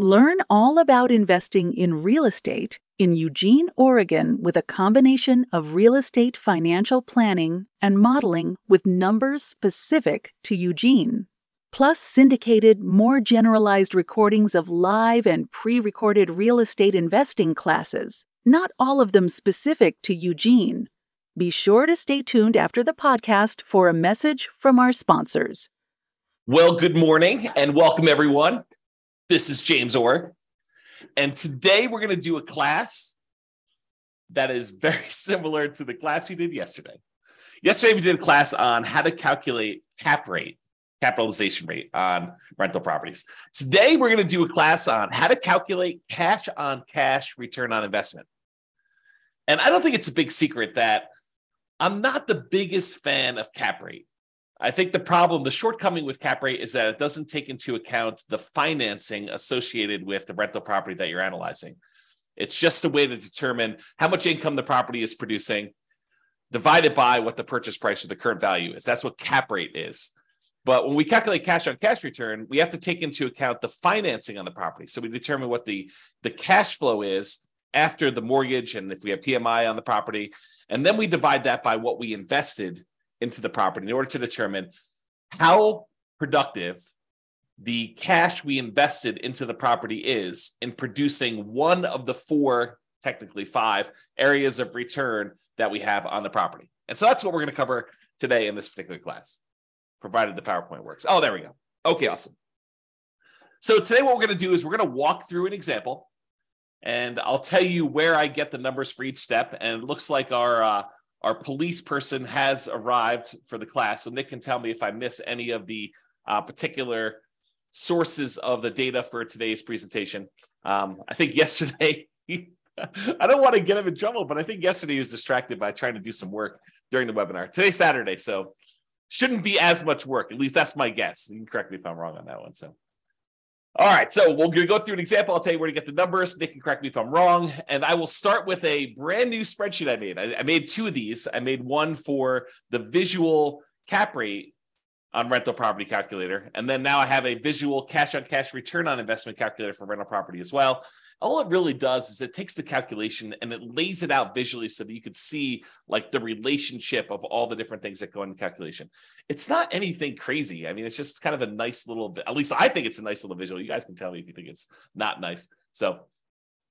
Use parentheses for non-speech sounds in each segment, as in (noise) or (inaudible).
Learn all about investing in real estate in Eugene, Oregon, with a combination of real estate financial planning and modeling with numbers specific to Eugene, plus syndicated, more generalized recordings of live and pre recorded real estate investing classes, not all of them specific to Eugene. Be sure to stay tuned after the podcast for a message from our sponsors. Well, good morning and welcome everyone. This is James Orr. And today we're going to do a class that is very (laughs) similar to the class we did yesterday. Yesterday we did a class on how to calculate cap rate, capitalization rate on rental properties. Today we're going to do a class on how to calculate cash on cash return on investment. And I don't think it's a big secret that I'm not the biggest fan of cap rate. I think the problem, the shortcoming with cap rate is that it doesn't take into account the financing associated with the rental property that you're analyzing. It's just a way to determine how much income the property is producing divided by what the purchase price or the current value is. That's what cap rate is. But when we calculate cash on cash return, we have to take into account the financing on the property. So we determine what the, the cash flow is after the mortgage and if we have PMI on the property. And then we divide that by what we invested into the property in order to determine how productive the cash we invested into the property is in producing one of the four, technically five areas of return that we have on the property. And so that's what we're going to cover today in this particular class, provided the PowerPoint works. Oh, there we go. Okay, awesome. So today what we're going to do is we're going to walk through an example and I'll tell you where I get the numbers for each step. And it looks like our uh, our police person has arrived for the class. So Nick can tell me if I miss any of the uh, particular sources of the data for today's presentation. Um, I think yesterday, (laughs) I don't want to get him in trouble, but I think yesterday he was distracted by trying to do some work during the webinar. Today's Saturday, so shouldn't be as much work. At least that's my guess. You can correct me if I'm wrong on that one. So all right, so to go through an example. I'll tell you where to get the numbers. Nick can correct me if I'm wrong. And I will start with a brand new spreadsheet I made. I, I made two of these. I made one for the visual cap rate on rental property calculator. And then now I have a visual cash on cash return on investment calculator for rental property as well all it really does is it takes the calculation and it lays it out visually so that you could see like the relationship of all the different things that go in the calculation. It's not anything crazy. I mean, it's just kind of a nice little, at least I think it's a nice little visual. You guys can tell me if you think it's not nice. So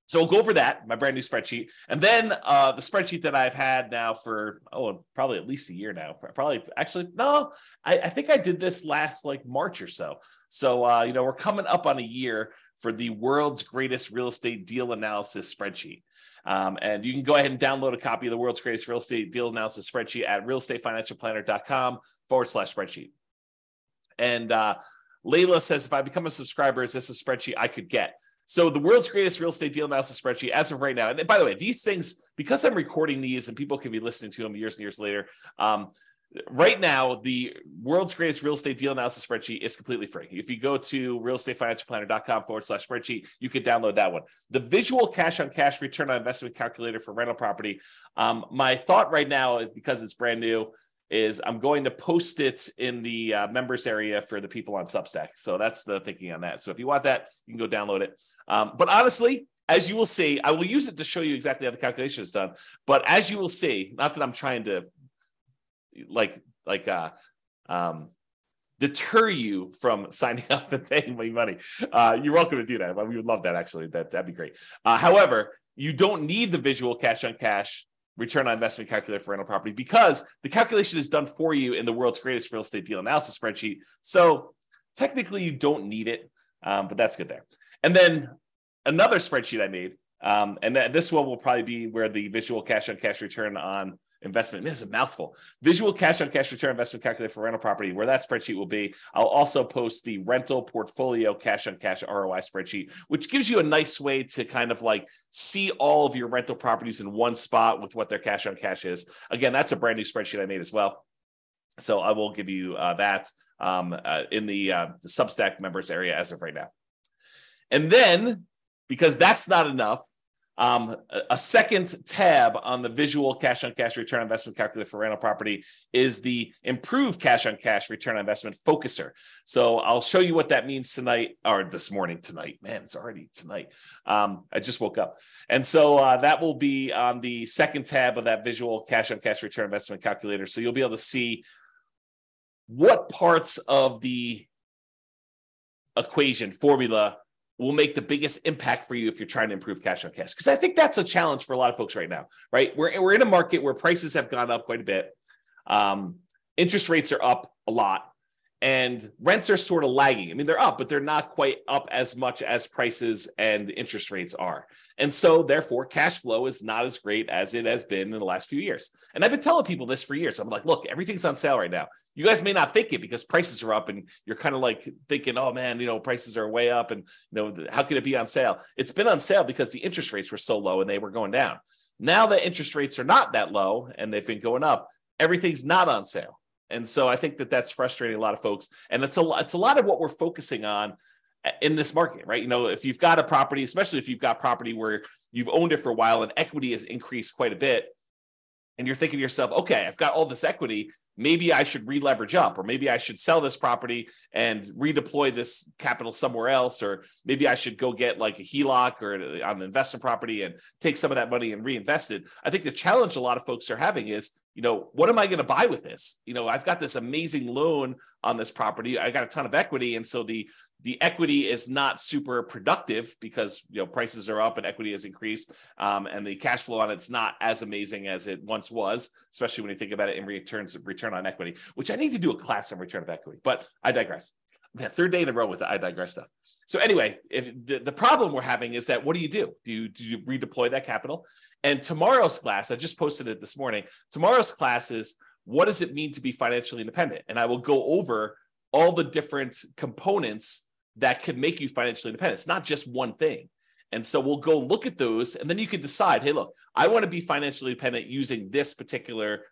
so we'll go over that, my brand new spreadsheet. And then uh, the spreadsheet that I've had now for, oh, probably at least a year now. Probably, actually, no, I, I think I did this last like March or so. So, uh, you know, we're coming up on a year for the world's greatest real estate deal analysis spreadsheet. Um, and you can go ahead and download a copy of the world's greatest real estate deal analysis spreadsheet at realestatefinancialplanner.com forward slash spreadsheet. And uh, Layla says, if I become a subscriber, is this a spreadsheet I could get? So the world's greatest real estate deal analysis spreadsheet, as of right now, and by the way, these things, because I'm recording these and people can be listening to them years and years later, um, right now the world's greatest real estate deal analysis spreadsheet is completely free. If you go to realestatefinancialplanner.com forward slash spreadsheet you can download that one. The visual cash on cash return on investment calculator for rental property um, my thought right now because it's brand new is i'm going to post it in the uh, members area for the people on substack. So that's the thinking on that. So if you want that you can go download it. Um, but honestly as you will see, I will use it to show you exactly how the calculation is done. But as you will see, not that I'm trying to like like uh um deter you from (laughs) signing up and paying me money. Uh, you're welcome to do that. We would love that actually. That that'd be great. Uh, however, you don't need the visual cash on cash return on investment calculator for rental property because the calculation is done for you in the world's greatest real estate deal analysis spreadsheet. So technically, you don't need it, um, but that's good there. And then another spreadsheet I made, um, and th- this one will probably be where the visual cash on cash return on investment. This is a mouthful. Visual cash on cash return investment calculator for rental property, where that spreadsheet will be. I'll also post the rental portfolio cash on cash ROI spreadsheet, which gives you a nice way to kind of like see all of your rental properties in one spot with what their cash on cash is. Again, that's a brand new spreadsheet I made as well. So I will give you uh, that um, uh, in the, uh, the Substack members area as of right now. And then, because that's not enough, um, a second tab on the visual cash on cash return investment calculator for rental property is the improved cash on cash return investment focuser. So I'll show you what that means tonight or this morning tonight. Man, it's already tonight. Um, I just woke up. And so uh, that will be on the second tab of that visual cash on cash return investment calculator. So you'll be able to see what parts of the equation formula will make the biggest impact for you if you're trying to improve cash on cash. Because I think that's a challenge for a lot of folks right now, right? We're, we're in a market where prices have gone up quite a bit. Um, interest rates are up a lot and rents are sort of lagging. I mean, they're up, but they're not quite up as much as prices and interest rates are. And so, therefore, cash flow is not as great as it has been in the last few years. And I've been telling people this for years. I'm like, look, everything's on sale right now. You guys may not think it because prices are up, and you're kind of like thinking, oh man, you know, prices are way up, and you know, how could it be on sale? It's been on sale because the interest rates were so low and they were going down. Now that interest rates are not that low and they've been going up, everything's not on sale. And so I think that that's frustrating a lot of folks. And it's a it's a lot of what we're focusing on uh, in this market, right? You know, if you've got a property, especially if you've got property where you've owned it for a while and equity has increased quite a bit, and you're thinking to yourself, okay, I've got all this equity maybe I should re-leverage up, or maybe I should sell this property and redeploy this capital somewhere else, or maybe I should go get like a HELOC or on the investment property and take some of that money and reinvest it. I think the challenge a lot of folks are having is, you know, what am I going to buy with this? You know, I've got this amazing loan on this property. I got a ton of equity, and so the the equity is not super productive because you know prices are up and equity has increased, um, and the cash flow on it's not as amazing as it once was, especially when you think about it in returns of return on equity. Which I need to do a class on return of equity, but I digress. the third day in a row with the I digress stuff. So anyway, if the, the problem we're having is that what do you do? Do you do you redeploy that capital? And tomorrow's class, I just posted it this morning. Tomorrow's class is what does it mean to be financially independent? And I will go over all the different components that could make you financially independent. It's not just one thing. And so we'll go look at those and then you can decide, hey, look, I want to be financially independent using this particular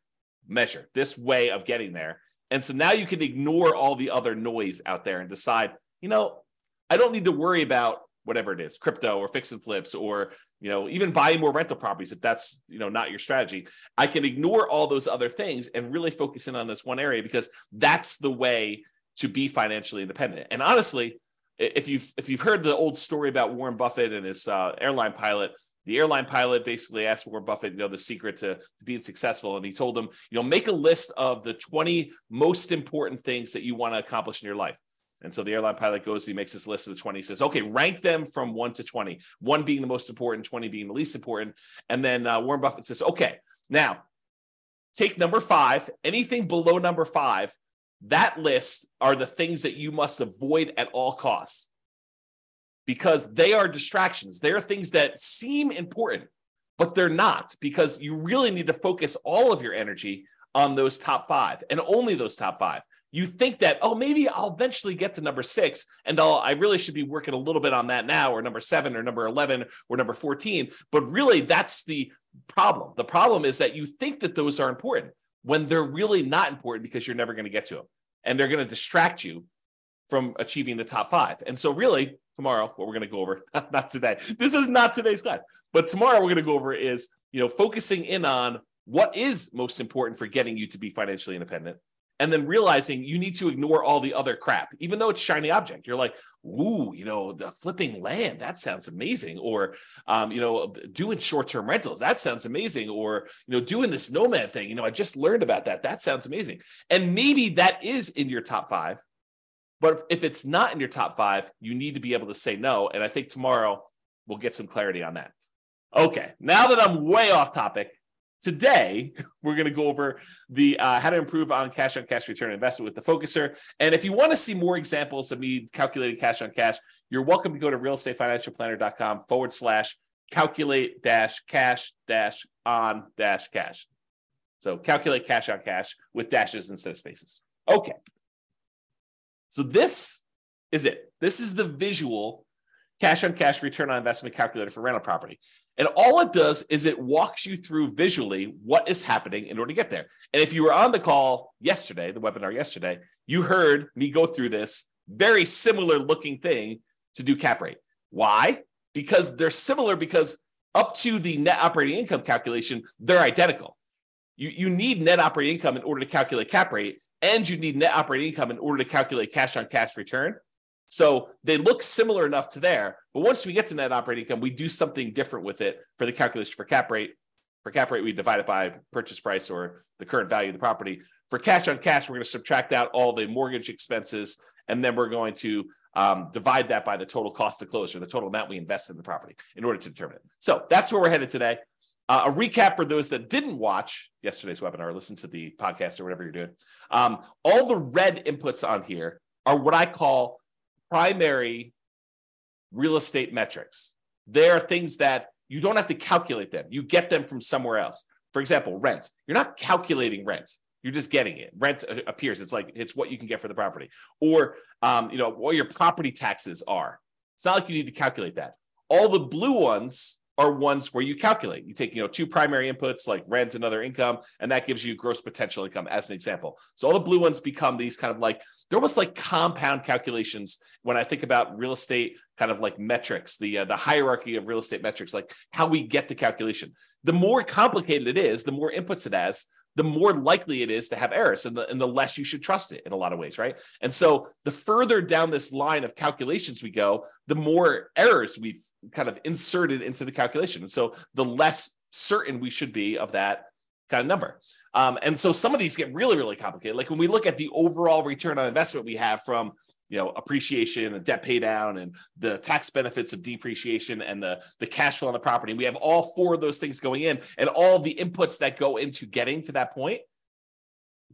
measure, this way of getting there. And so now you can ignore all the other noise out there and decide, you know, I don't need to worry about whatever it is, crypto or fix and flips or you know even buying more rental properties if that's you know not your strategy i can ignore all those other things and really focus in on this one area because that's the way to be financially independent and honestly if you've if you've heard the old story about warren buffett and his uh, airline pilot the airline pilot basically asked Warren Buffett, you know, the secret to, to being successful. And he told him, you know, make a list of the 20 most important things that you want to accomplish in your life. And so the airline pilot goes, he makes this list of the 20, he says, okay, rank them from one to 20, one being the most important, 20 being the least important. And then uh, Warren Buffett says, okay, now take number five, anything below number five, that list are the things that you must avoid at all costs because they are distractions. They are things that seem important, but they're not because you really need to focus all of your energy on those top five and only those top five. You think that oh maybe i'll eventually get to number six and I'll, i really should be working a little bit on that now or number seven or number 11 or number 14 but really that's the problem. The problem is that you think that those are important when they're really not important because you're never going to get to them and they're going to distract you from achieving the top five. And so really tomorrow what we're going to go over (laughs) not today. This is not today's class but tomorrow we're going to go over is you know focusing in on what is most important for getting you to be financially independent and then realizing you need to ignore all the other crap, even though it's shiny object. You're like, ooh, you know, the flipping land, that sounds amazing. Or, um, you know, doing short term rentals, that sounds amazing. Or, you know, doing this nomad thing, you know, I just learned about that. That sounds amazing. And maybe that is in your top five. But if it's not in your top five, you need to be able to say no. And I think tomorrow we'll get some clarity on that. Okay, now that I'm way off topic, Today, we're going to go over the uh, how to improve on cash on cash return investment with the focuser. And if you want to see more examples of me calculating cash on cash, you're welcome to go to realestatefinancialplanner.com forward slash calculate dash cash dash on dash cash. So calculate cash on cash with dashes instead of spaces. Okay. So this is it. This is the visual cash on cash return on investment calculator for rental property. And all it does is it walks you through visually what is happening in order to get there. And if you were on the call yesterday, the webinar yesterday, you heard me go through this very similar looking thing to do cap rate. Why? Because they're similar because up to the net operating income calculation, they're identical. You, you need net operating income in order to calculate cap rate, and you need net operating income in order to calculate cash on cash return. So they look similar enough to there, but once we get to net operating income, we do something different with it for the calculation for cap rate. For cap rate, we divide it by purchase price or the current value of the property. For cash on cash, we're going to subtract out all the mortgage expenses, and then we're going to um, divide that by the total cost to close or the total amount we invest in the property in order to determine it. So that's where we're headed today. Uh, a recap for those that didn't watch yesterday's webinar listen to the podcast or whatever you're doing. Um, all the red inputs on here are what I call primary real estate metrics. They are things that you don't have to calculate them. You get them from somewhere else. For example, rent. You're not calculating rent. You're just getting it. Rent appears. It's like it's what you can get for the property, or um, you know what your property taxes are. It's not like you need to calculate that. All the blue ones are ones where you calculate. You take, you know, two primary inputs like rent and other income, and that gives you gross potential income as an example. So all the blue ones become these kind of like they're almost like compound calculations when I think about real estate kind of like metrics, the uh, the hierarchy of real estate metrics, like how we get the calculation. The more complicated it is, the more inputs it has, the more likely it is to have errors and the, and the less you should trust it in a lot of ways, right? And so the further down this line of calculations we go, the more errors we've kind of inserted into the calculation. And so the less certain we should be of that kind of number. Um, and so some of these get really, really complicated. Like when we look at the overall return on investment we have from you know appreciation and debt pay down and the tax benefits of depreciation and the the cash flow on the property. We have all four of those things going in and all the inputs that go into getting to that point.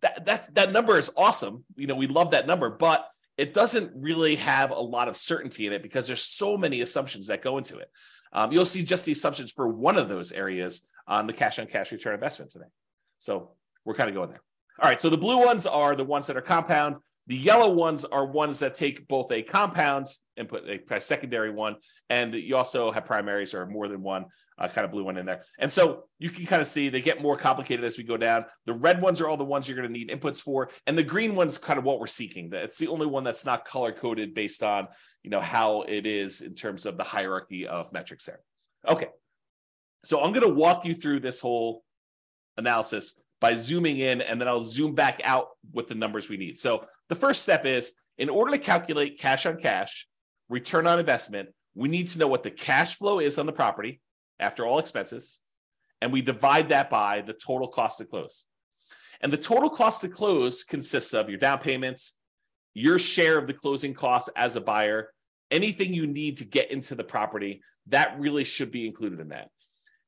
That that's that number is awesome. You know we love that number but it doesn't really have a lot of certainty in it because there's so many assumptions that go into it. Um, you'll see just the assumptions for one of those areas on the cash on cash return investment today. So we're kind of going there. All right. So the blue ones are the ones that are compound the yellow ones are ones that take both a compound and put a, secondary one, and you also have primaries or more than one uh, kind of blue one in there. And so you can kind of see they get more complicated as we go down. The red ones are all the ones you're going to need inputs for, and the green one's kind of what we're seeking. It's the only one that's not color coded based on you know how it is in terms of the hierarchy of metrics there. Okay, so I'm going to walk you through this whole analysis by zooming in, and then I'll zoom back out with the numbers we need. So the first step is in order to calculate cash on cash, return on investment, we need to know what the cash flow is on the property after all expenses, and we divide that by the total cost to close. And the total cost to close consists of your down payments, your share of the closing costs as a buyer, anything you need to get into the property, that really should be included in that.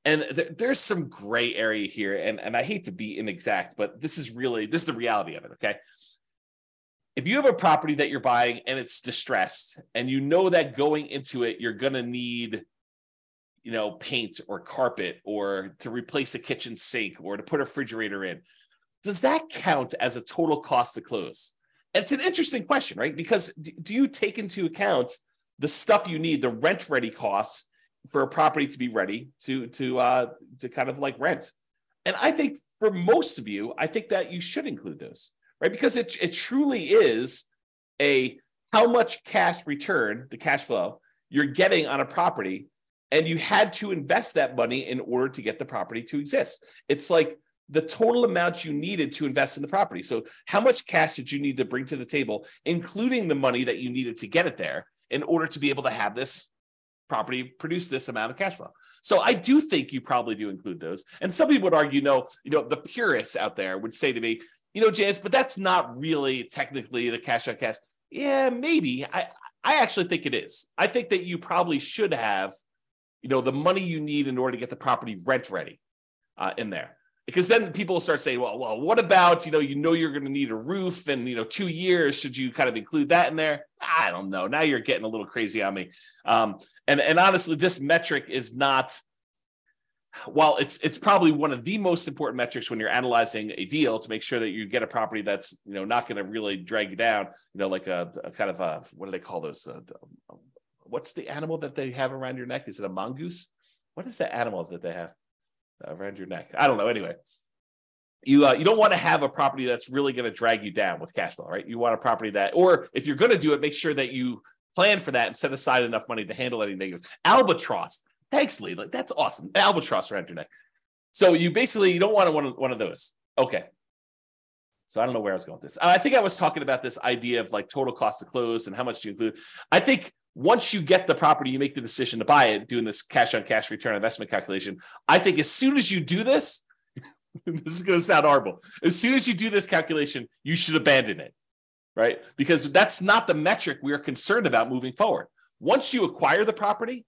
And th- there's some gray area here, and, and I hate to be inexact, but this is really this is the reality of it. Okay if you have a property that you're buying and it's distressed and you know that going into it you're going to need you know paint or carpet or to replace a kitchen sink or to put a refrigerator in does that count as a total cost to close? It's an interesting question right? Because do you take into account the stuff you need the rent ready costs for a property to be ready to to uh to kind of like rent? And i think for most of you i think that you should include those right? Because it, it truly is a how much cash return, the cash flow you're getting on a property, and you had to invest that money in order to get the property to exist. It's like the total amount you needed to invest in the property. So, how much cash did you need to bring to the table, including the money that you needed to get it there, in order to be able to have this property produce this amount of cash flow? So, I do think you probably do include those. And some people would argue, no, you know, the purists out there would say to me, you know, James, but that's not really technically the cash on cash. Yeah, maybe. I I actually think it is. I think that you probably should have, you know, the money you need in order to get the property rent ready uh, in there. Because then people start saying, well, well, what about, you know, you know you're going to need a roof and, you know, two years, should you kind of include that in there? I don't know. Now you're getting a little crazy on me. Um, and, and honestly, this metric is not, while it's it's probably one of the most important metrics when you're analyzing a deal to make sure that you get a property that's you know not going to really drag you down, you know, like a, a kind of a what do they call those? Uh, what's the animal that they have around your neck? Is it a mongoose? What is the animal that they have around your neck? I don't know. Anyway, you uh, you don't want to have a property that's really going to drag you down with cash flow, right? You want a property that, or if you're going to do it, make sure that you plan for that and set aside enough money to handle any negatives. Albatross, thanks, Lee. Like that's awesome. Albatross around your neck. So you basically you don't want one of, one of those. Okay. So I don't know where I was going with this. I think I was talking about this idea of like total cost to close and how much do you include. I think once you get the property, you make the decision to buy it, doing this cash on cash return investment calculation. I think as soon as you do this, (laughs) this is going to sound horrible. As soon as you do this calculation, you should abandon it, right? Because that's not the metric we are concerned about moving forward. Once you acquire the property,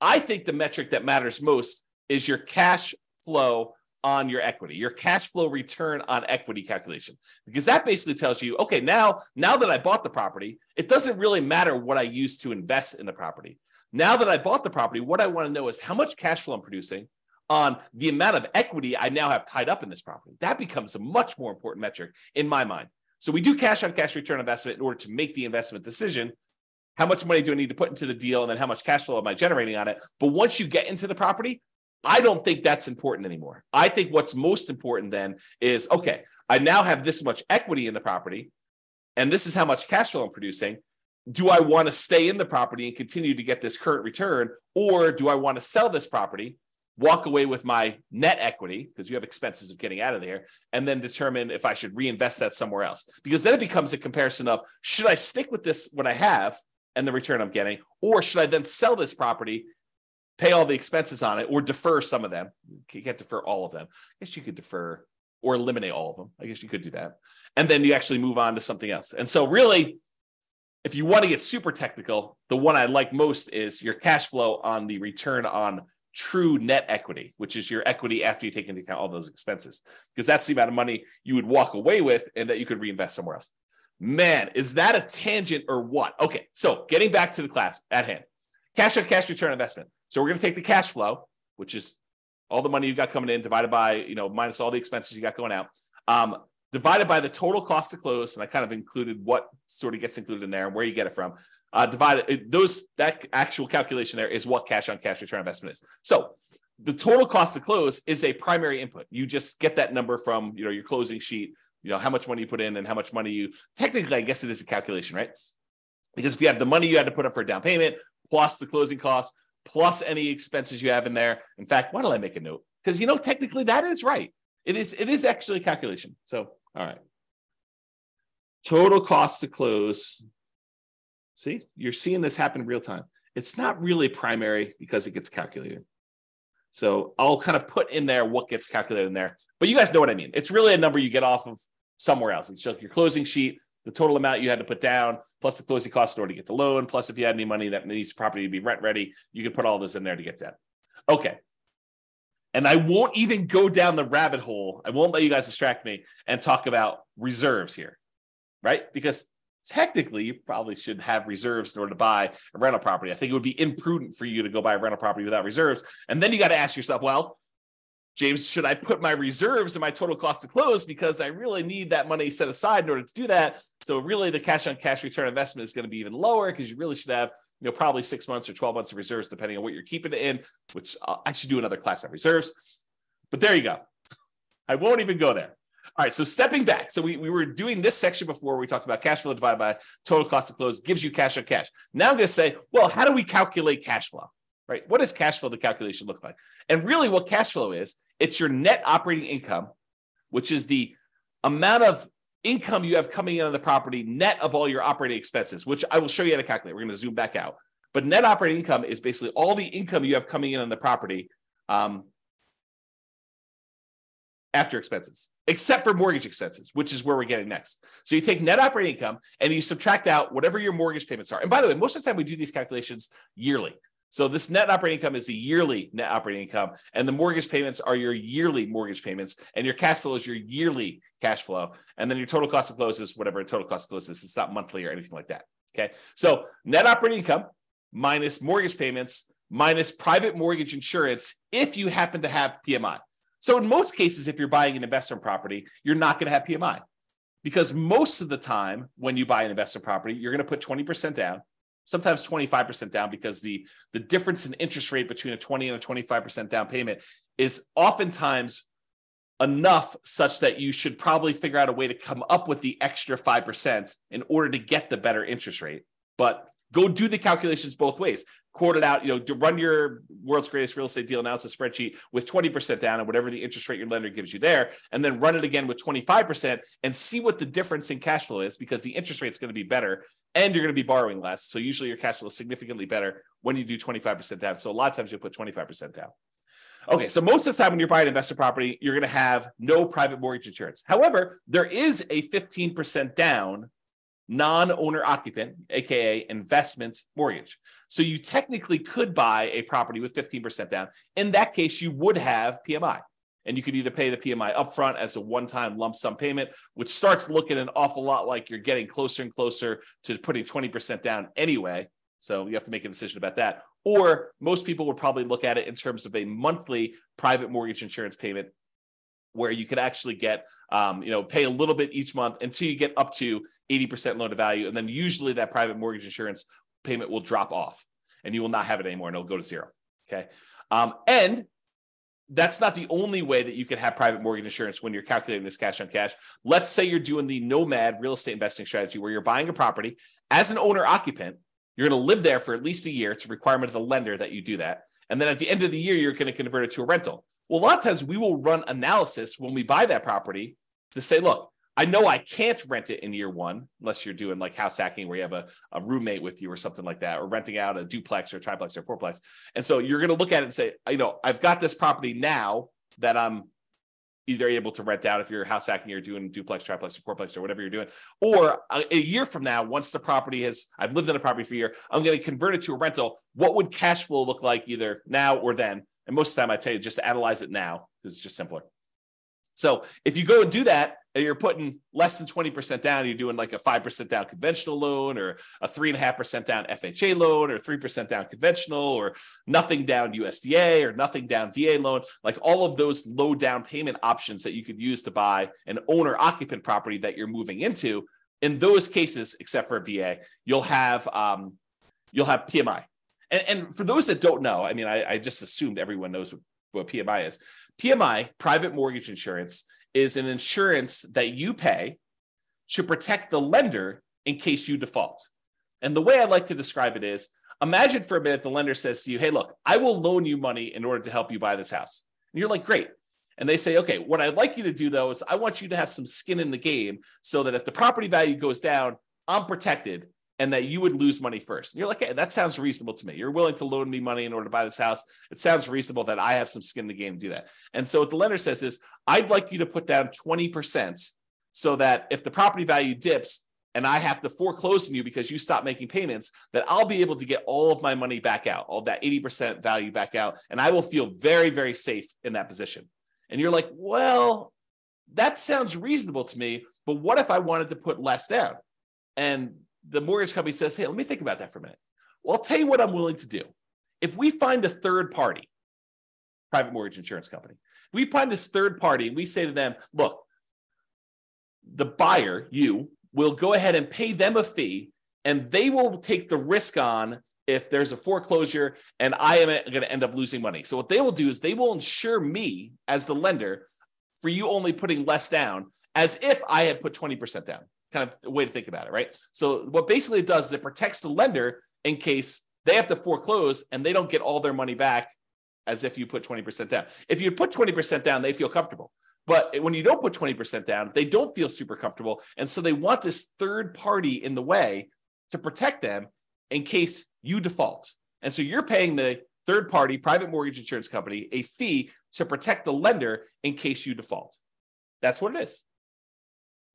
I think the metric that matters most is your cash flow on your equity, your cash flow return on equity calculation, because that basically tells you, okay, now, now that I bought the property, it doesn't really matter what I use to invest in the property. Now that I bought the property, what I want to know is how much cash flow I'm producing on the amount of equity I now have tied up in this property. That becomes a much more important metric in my mind. So we do cash on cash return investment in order to make the investment decision. How much money do I need to put into the deal? And then how much cash flow am I generating on it? But once you get into the property, I don't think that's important anymore. I think what's most important then is okay, I now have this much equity in the property, and this is how much cash flow I'm producing. Do I want to stay in the property and continue to get this current return, or do I want to sell this property walk away with my net equity because you have expenses of getting out of there and then determine if I should reinvest that somewhere else. Because then it becomes a comparison of should I stick with this what I have and the return I'm getting or should I then sell this property pay all the expenses on it or defer some of them. You can't defer all of them. I guess you could defer or eliminate all of them. I guess you could do that. And then you actually move on to something else. And so really if you want to get super technical, the one I like most is your cash flow on the return on true net equity, which is your equity after you take into account all those expenses, because that's the amount of money you would walk away with and that you could reinvest somewhere else. Man, is that a tangent or what? Okay, so getting back to the class at hand cash on cash return investment. So we're going to take the cash flow, which is all the money you got coming in, divided by, you know, minus all the expenses you got going out, um, divided by the total cost to close. And I kind of included what sort of gets included in there and where you get it from uh, divided those that actual calculation there is what cash on cash return investment is. So the total cost to close is a primary input. You just get that number from you know your closing sheet. You know how much money you put in and how much money you technically I guess it is a calculation, right? Because if you have the money you had to put up for a down payment plus the closing costs plus any expenses you have in there. In fact, why don't I make a note? Because you know technically that is right. It is it is actually a calculation. So all right. Total cost to close See, you're seeing this happen real time. It's not really primary because it gets calculated. So I'll kind of put in there what gets calculated in there, but you guys know what I mean. It's really a number you get off of somewhere else. It's just your closing sheet, the total amount you had to put down, plus the closing cost in order to get the loan, plus if you had any money that needs the property to be rent ready, you can put all this in there to get that. Okay. And I won't even go down the rabbit hole. I won't let you guys distract me and talk about reserves here, right? Because technically you probably should have reserves in order to buy a rental property. I think it would be imprudent for you to go buy a rental property without reserves. And then you got to ask yourself, well, James, should I put my reserves in my total cost to close because I really need that money set aside in order to do that? So really the cash on cash return investment is going to be even lower because you really should have, you know, probably six months or 12 months of reserves, depending on what you're keeping it in, which uh, I'll actually do another class on reserves. But there you go. I won't even go there. All right, so stepping back. So we, we were doing this section before we talked about cash flow divided by total cost to close gives you cash on cash. Now I'm going to say, well, how do we calculate cash flow? Right? What does cash flow, the calculation look like? And really what cash flow is, it's your net operating income, which is the amount of income you have coming in on the property net of all your operating expenses, which I will show you how to calculate. We're going to zoom back out. But net operating income is basically all the income you have coming in on the property um, after expenses, except for mortgage expenses, which is where we're getting next. So you take net operating income and you subtract out whatever your mortgage payments are. And by the way, most of the time we do these calculations yearly. So this net operating income is the yearly net operating income, and the mortgage payments are your yearly mortgage payments, and your cash flow is your yearly cash flow, and then your total cost of close is whatever total cost of close is. It's not monthly or anything like that. Okay, so net operating income minus mortgage payments minus private mortgage insurance if you happen to have PMI. So in most cases, if you're buying an investment property, you're not going to have PMI because most of the time when you buy an investment property, you're going to put 20% down, sometimes 25% down because the, the difference in interest rate between a 20 and a 25% down payment is oftentimes enough such that you should probably figure out a way to come up with the extra 5% in order to get the better interest rate. But go do the calculations both ways quote it out, you know, to run your world's greatest real estate deal analysis spreadsheet with 20% down and whatever the interest rate your lender gives you there, and then run it again with 25% and see what the difference in cash flow is because the interest rate is going to be better and you're going to be borrowing less. So usually your cash flow is significantly better when you do 25% down. So a lot of times you put 25% down. Okay, so most of the time when you're buying investor property, you're going to have no private mortgage insurance. However, there is a 15% down non-owner occupant, aka investment mortgage. So you technically could buy a property with 15% down. In that case, you would have PMI. And you could either pay the PMI upfront as a one-time lump sum payment, which starts looking an awful lot like you're getting closer and closer to putting 20% down anyway. So you have to make a decision about that. Or most people would probably look at it in terms of a monthly private mortgage insurance payment where you could actually get, um, you know, pay a little bit each month until you get up to 80% loan to value. And then usually that private mortgage insurance payment will drop off and you will not have it anymore and it'll go to zero. Okay. Um, and that's not the only way that you can have private mortgage insurance when you're calculating this cash on cash. Let's say you're doing the nomad real estate investing strategy where you're buying a property as an owner occupant. You're going to live there for at least a year. It's a requirement of the lender that you do that. And then at the end of the year, you're going to convert it to a rental. Well, a lot of times we will run analysis when we buy that property to say, look, I know I can't rent it in year one unless you're doing like house hacking where you have a, a roommate with you or something like that, or renting out a duplex or triplex or fourplex. And so you're going to look at it and say, you know, I've got this property now that I'm either able to rent out if you're house hacking or doing duplex, triplex, or fourplex, or whatever you're doing. Or a, a year from now, once the property has, I've lived in a property for a year, I'm going to convert it to a rental. What would cash flow look like either now or then? And most of the time, I tell you just analyze it now because it's just simpler. So if you go and do that, and you're putting less than 20% down, you're doing like a 5% down conventional loan or a 3.5% down FHA loan or 3% down conventional or nothing down USDA or nothing down VA loan, like all of those low down payment options that you could use to buy an owner occupant property that you're moving into. In those cases, except for a VA, you'll have um, you'll have PMI. And, and, for those that don't know, I mean, I, I just assumed everyone knows what, what PMI is. PMI, private mortgage insurance, is an insurance that you pay to protect the lender in case you default. And the way I like to describe it is imagine for a minute the lender says to you, Hey, look, I will loan you money in order to help you buy this house. And you're like, Great. And they say, Okay, what I'd like you to do though is I want you to have some skin in the game so that if the property value goes down, I'm protected and that you would lose money first. And you're like, hey, that sounds reasonable to me. You're willing to loan me money in order to buy this house. It sounds reasonable that I have some skin in the game to do that. And so what the lender says is, I'd like you to put down 20% so that if the property value dips and I have to foreclose on you because you stop making payments, that I'll be able to get all of my money back out, all that 80% value back out. And I will feel very, very safe in that position. And you're like, well, that sounds reasonable to me. But what if I wanted to put less down? And the mortgage company says, hey, let me think about that for a minute. Well, I'll tell you what I'm willing to do. If we find a third party, private mortgage insurance company, we find this third party and we say to them, look, the buyer, you, will go ahead and pay them a fee and they will take the risk on if there's a foreclosure and I am going to end up losing money. So what they will do is they will insure me as the lender for you only putting less down as if I had put 20% down kind of way to think about it, right? So what basically it does is it protects the lender in case they have to foreclose and they don't get all their money back as if you put 20% down. If you put 20% down, they feel comfortable. But when you don't put 20% down, they don't feel super comfortable. And so they want this third party in the way to protect them in case you default. And so you're paying the third party private mortgage insurance company a fee to protect the lender in case you default. That's what it is.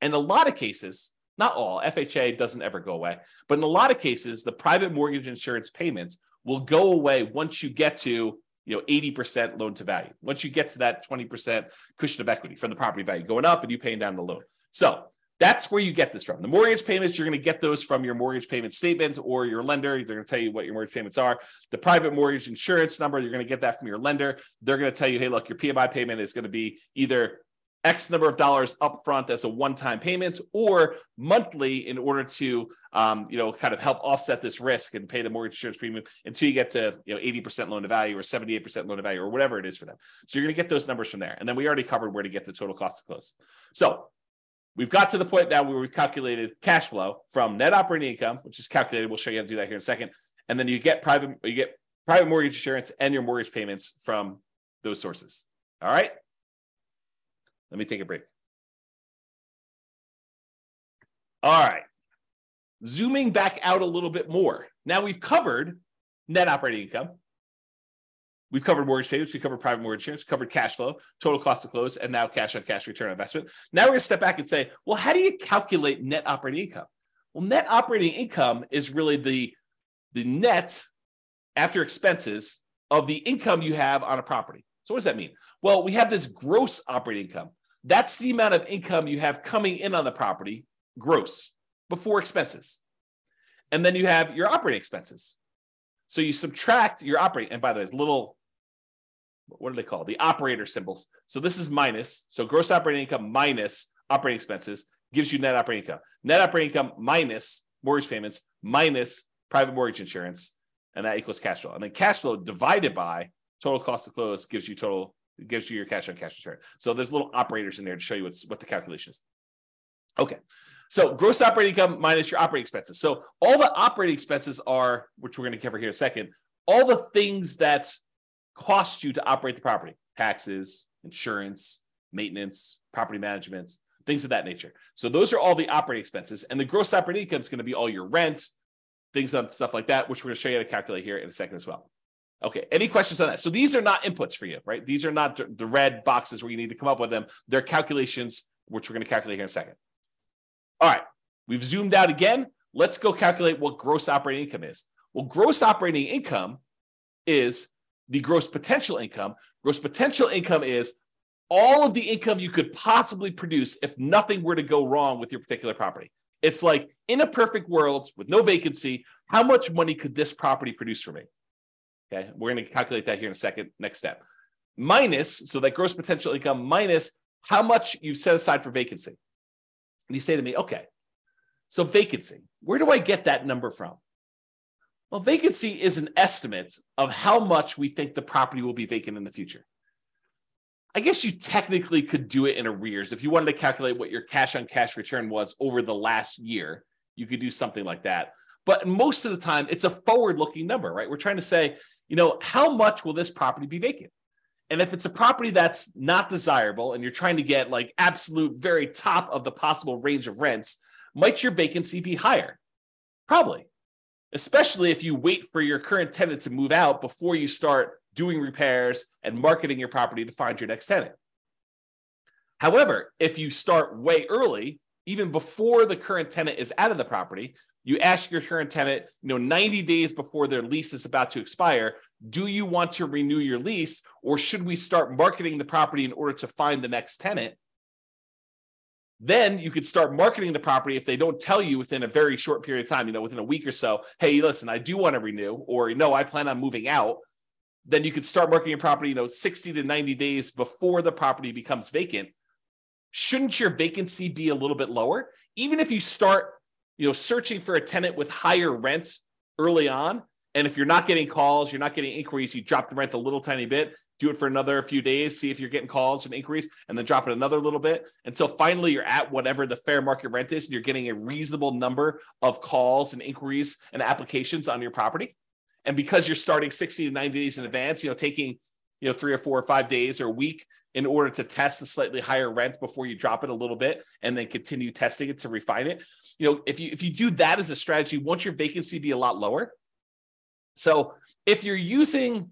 In a lot of cases, not all, FHA doesn't ever go away, but in a lot of cases, the private mortgage insurance payments will go away once you get to you know 80% loan to value. Once you get to that 20% cushion of equity from the property value going up and you paying down the loan. So That's where you get this from. The mortgage payments, you're going to get those from your mortgage payment statement or your lender. They're going to tell you what your mortgage payments are. The private mortgage insurance number, you're going to get that from your lender. They're going to tell you, hey, look, your PMI payment is going to be either X number of dollars upfront as a one-time payment or monthly in order to, um, you know, kind of help offset this risk and pay the mortgage insurance premium until you get to, you know, 80% loan to value or 78% loan to value or whatever it is for them. So you're going to get those numbers from there. And then we already covered where to get the total cost to close. So we've got to the point now where we've calculated cash flow from net operating income, which is calculated. We'll show you how to do that here in a second. And then you get private, you get private mortgage insurance and your mortgage payments from those sources. All right. Let me take a break. All right. Zooming back out a little bit more. Now we've covered net operating income. We've covered mortgage payments, we covered private mortgage insurance, covered cash flow, total cost to close, and now cash on cash return on investment. Now we're going to step back and say, well, how do you calculate net operating income? Well, net operating income is really the, the net after expenses of the income you have on a property. So, what does that mean? Well, we have this gross operating income. That's the amount of income you have coming in on the property, gross, before expenses. And then you have your operating expenses. So you subtract your operating, and by the way, little, what do they call the operator symbols? So this is minus. So gross operating income minus operating expenses gives you net operating income. Net operating income minus mortgage payments minus private mortgage insurance, and that equals cash flow. And then cash flow divided by total cost to close gives you total gives you your cash on cash return. So there's little operators in there to show you what's, what the calculation is. Okay. So gross operating income minus your operating expenses. So all the operating expenses are, which we're going to cover here in a second, all the things that cost you to operate the property, taxes, insurance, maintenance, property management, things of that nature. So those are all the operating expenses. And the gross operating income is going to be all your rent, things of stuff like that, which we're going to show you how to calculate here in a second as well. Okay. Any questions on that? So these are not inputs for you, right? These are not the red boxes where you need to come up with them. They're calculations, which we're going to calculate here in a second. All right. We've zoomed out again. Let's go calculate what gross operating income is. Well, gross operating income is the gross potential income. Gross potential income is all of the income you could possibly produce if nothing were to go wrong with your particular property. It's like in a perfect world with no vacancy, how much money could this property produce for me? Okay, we're going to calculate that here in a second. Next step. Minus, so that gross potential income minus how much you've set aside for vacancy. And you say to me, okay, so vacancy, where do I get that number from? Well, vacancy is an estimate of how much we think the property will be vacant in the future. I guess you technically could do it in arrears. If you wanted to calculate what your cash on cash return was over the last year, you could do something like that. But most of the time, it's a forward looking number, right? We're trying to say, you know, how much will this property be vacant? And if it's a property that's not desirable and you're trying to get like absolute very top of the possible range of rents, might your vacancy be higher? Probably, especially if you wait for your current tenant to move out before you start doing repairs and marketing your property to find your next tenant. However, if you start way early, even before the current tenant is out of the property, you ask your current tenant, you know, 90 days before their lease is about to expire, do you want to renew your lease or should we start marketing the property in order to find the next tenant? Then you could start marketing the property if they don't tell you within a very short period of time, you know, within a week or so, hey, listen, I do want to renew, or no, I plan on moving out. Then you could start marketing your property, you know, 60 to 90 days before the property becomes vacant. Shouldn't your vacancy be a little bit lower? Even if you start you know, searching for a tenant with higher rent early on. And if you're not getting calls, you're not getting inquiries, you drop the rent a little tiny bit, do it for another few days, see if you're getting calls and inquiries, and then drop it another little bit until finally you're at whatever the fair market rent is and you're getting a reasonable number of calls and inquiries and applications on your property. And because you're starting 60 to 90 days in advance, you know, taking, you know, three or four or five days or a week in order to test the slightly higher rent before you drop it a little bit and then continue testing it to refine it. You know, if you if you do that as a strategy, won't your vacancy be a lot lower? So if you're using,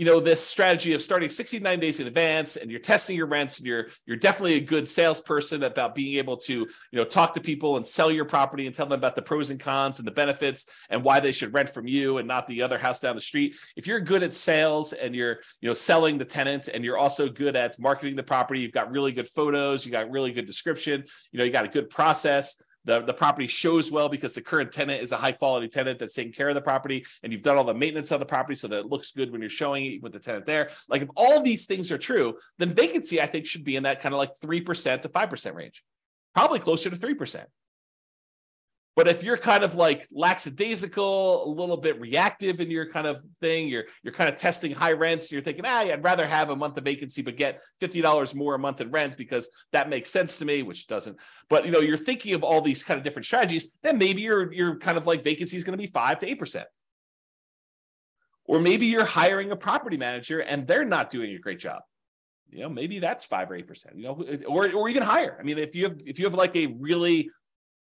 you know this strategy of starting 69 days in advance and you're testing your rents and you're you're definitely a good salesperson about being able to you know talk to people and sell your property and tell them about the pros and cons and the benefits and why they should rent from you and not the other house down the street. If you're good at sales and you're you know selling the tenant and you're also good at marketing the property you've got really good photos you got really good description you know you got a good process the, the property shows well because the current tenant is a high quality tenant that's taking care of the property and you've done all the maintenance of the property so that it looks good when you're showing it with the tenant there. Like if all these things are true, then vacancy I think should be in that kind of like 3% to 5% range, probably closer to 3%. But if you're kind of like lackadaisical, a little bit reactive in your kind of thing, you're you're kind of testing high rents, you're thinking, ah, I'd rather have a month of vacancy, but get $50 more a month in rent because that makes sense to me, which doesn't. But you know, you're thinking of all these kind of different strategies, then maybe you're you're kind of like vacancy is going to be five to eight percent. Or maybe you're hiring a property manager and they're not doing a great job you know maybe that's five or eight percent you know or or even higher i mean if you have if you have like a really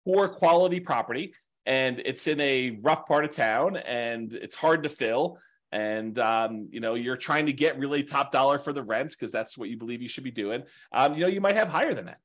poor quality property and it's in a rough part of town and it's hard to fill. And um, you know you're trying to get really top dollar for the rent because that's what you believe you should be doing. Um, you know you might have higher than that.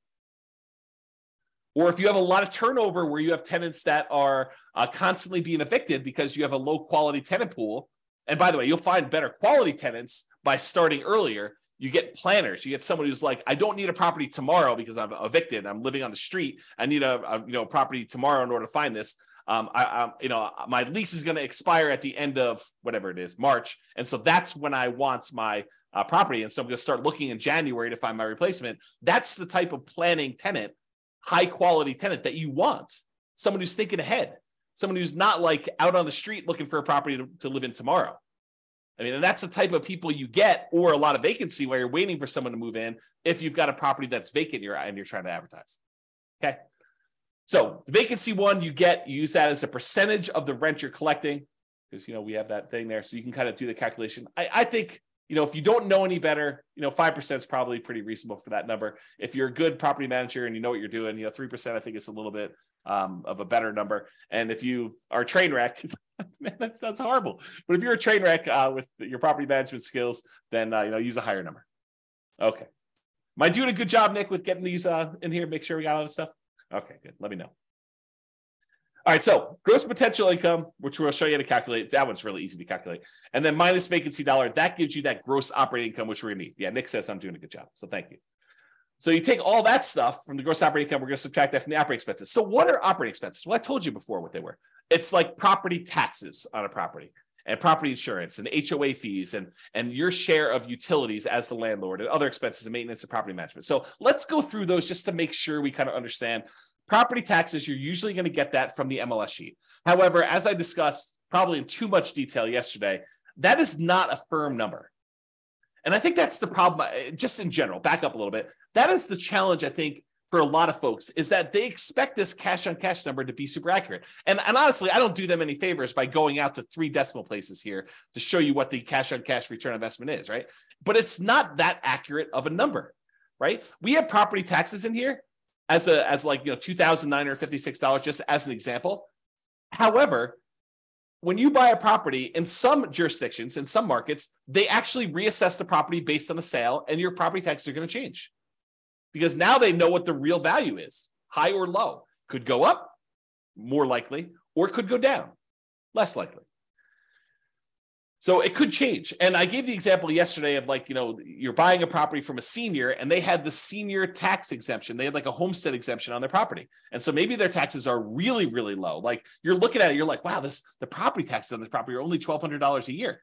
Or if you have a lot of turnover where you have tenants that are uh, constantly being evicted because you have a low quality tenant pool and by the way you'll find better quality tenants by starting earlier you get planners. You get someone who's like i don't need a property tomorrow because i'm evicted. I'm living on the street. I need a, a you know property tomorrow in order to find this. Um, I, I, you know, my lease is going to expire at the end of whatever it is, March, and so that's when I want my uh, property, and so I'm going to start looking in January to find my replacement. That's the type of planning tenant, high quality tenant that you want. Someone who's thinking ahead, someone who's not like out on the street looking for a property to, to live in tomorrow. I mean, that's the type of people you get, or a lot of vacancy where you're waiting for someone to move in if you've got a property that's vacant you're, and you're trying to advertise. Okay. So the vacancy one you get, you use that as a percentage of the rent you're collecting because, you know, we have that thing there. So you can kind of do the calculation. I, I think, you know, if you don't know any better, you know, 5% is probably pretty reasonable for that number. If you're a good property manager and you know what you're doing, you know, 3% I think is a little bit um, of a better number. And if you are train wreck, (laughs) (laughs) man, that sounds horrible. But if you're a train wreck uh, with your property management skills, then uh, you know use a higher number. Okay. Am I doing a good job, Nick, with getting these uh, in here? Make sure we got all this stuff. Okay, good. Let me know. All right, so gross potential income, which we'll show you how to calculate. That one's really easy to calculate. And then minus vacancy dollar, that gives you that gross operating income, which we're gonna need. Yeah, Nick says I'm doing a good job. So thank you. So you take all that stuff from the gross operating income, we're going to subtract that from the operating expenses. So what are operating expenses? Well, I told you before what they were. It's like property taxes on a property and property insurance and HOA fees and, and your share of utilities as the landlord and other expenses and maintenance and property management. So let's go through those just to make sure we kind of understand. Property taxes, you're usually going to get that from the MLS sheet. However, as I discussed probably in too much detail yesterday, that is not a firm number. And I think that's the problem, uh, just in general, back up a little bit. That is the challenge, I think, for a lot of folks is that they expect this cash on cash number to be super accurate. And, and honestly, I don't do them any favors by going out to three decimal places here to show you what the cash on cash return investment is, right? But it's not that accurate of a number, right? We have property taxes in here as a as like you know two thousand nine hundred fifty six dollars just as an example. However, when you buy a property in some jurisdictions in some markets, they actually reassess the property based on the sale, and your property taxes are going to change because now they know what the real value is high or low. Could go up, more likely, or it could go down, less likely. So it could change. And I gave the example yesterday of like, you know, you're buying a property from a senior and they had the senior tax exemption. They had like a homestead exemption on their property. And so maybe their taxes are really, really low. Like you're looking at it, you're like, wow, this the property taxes on this property are only $1,200 a year.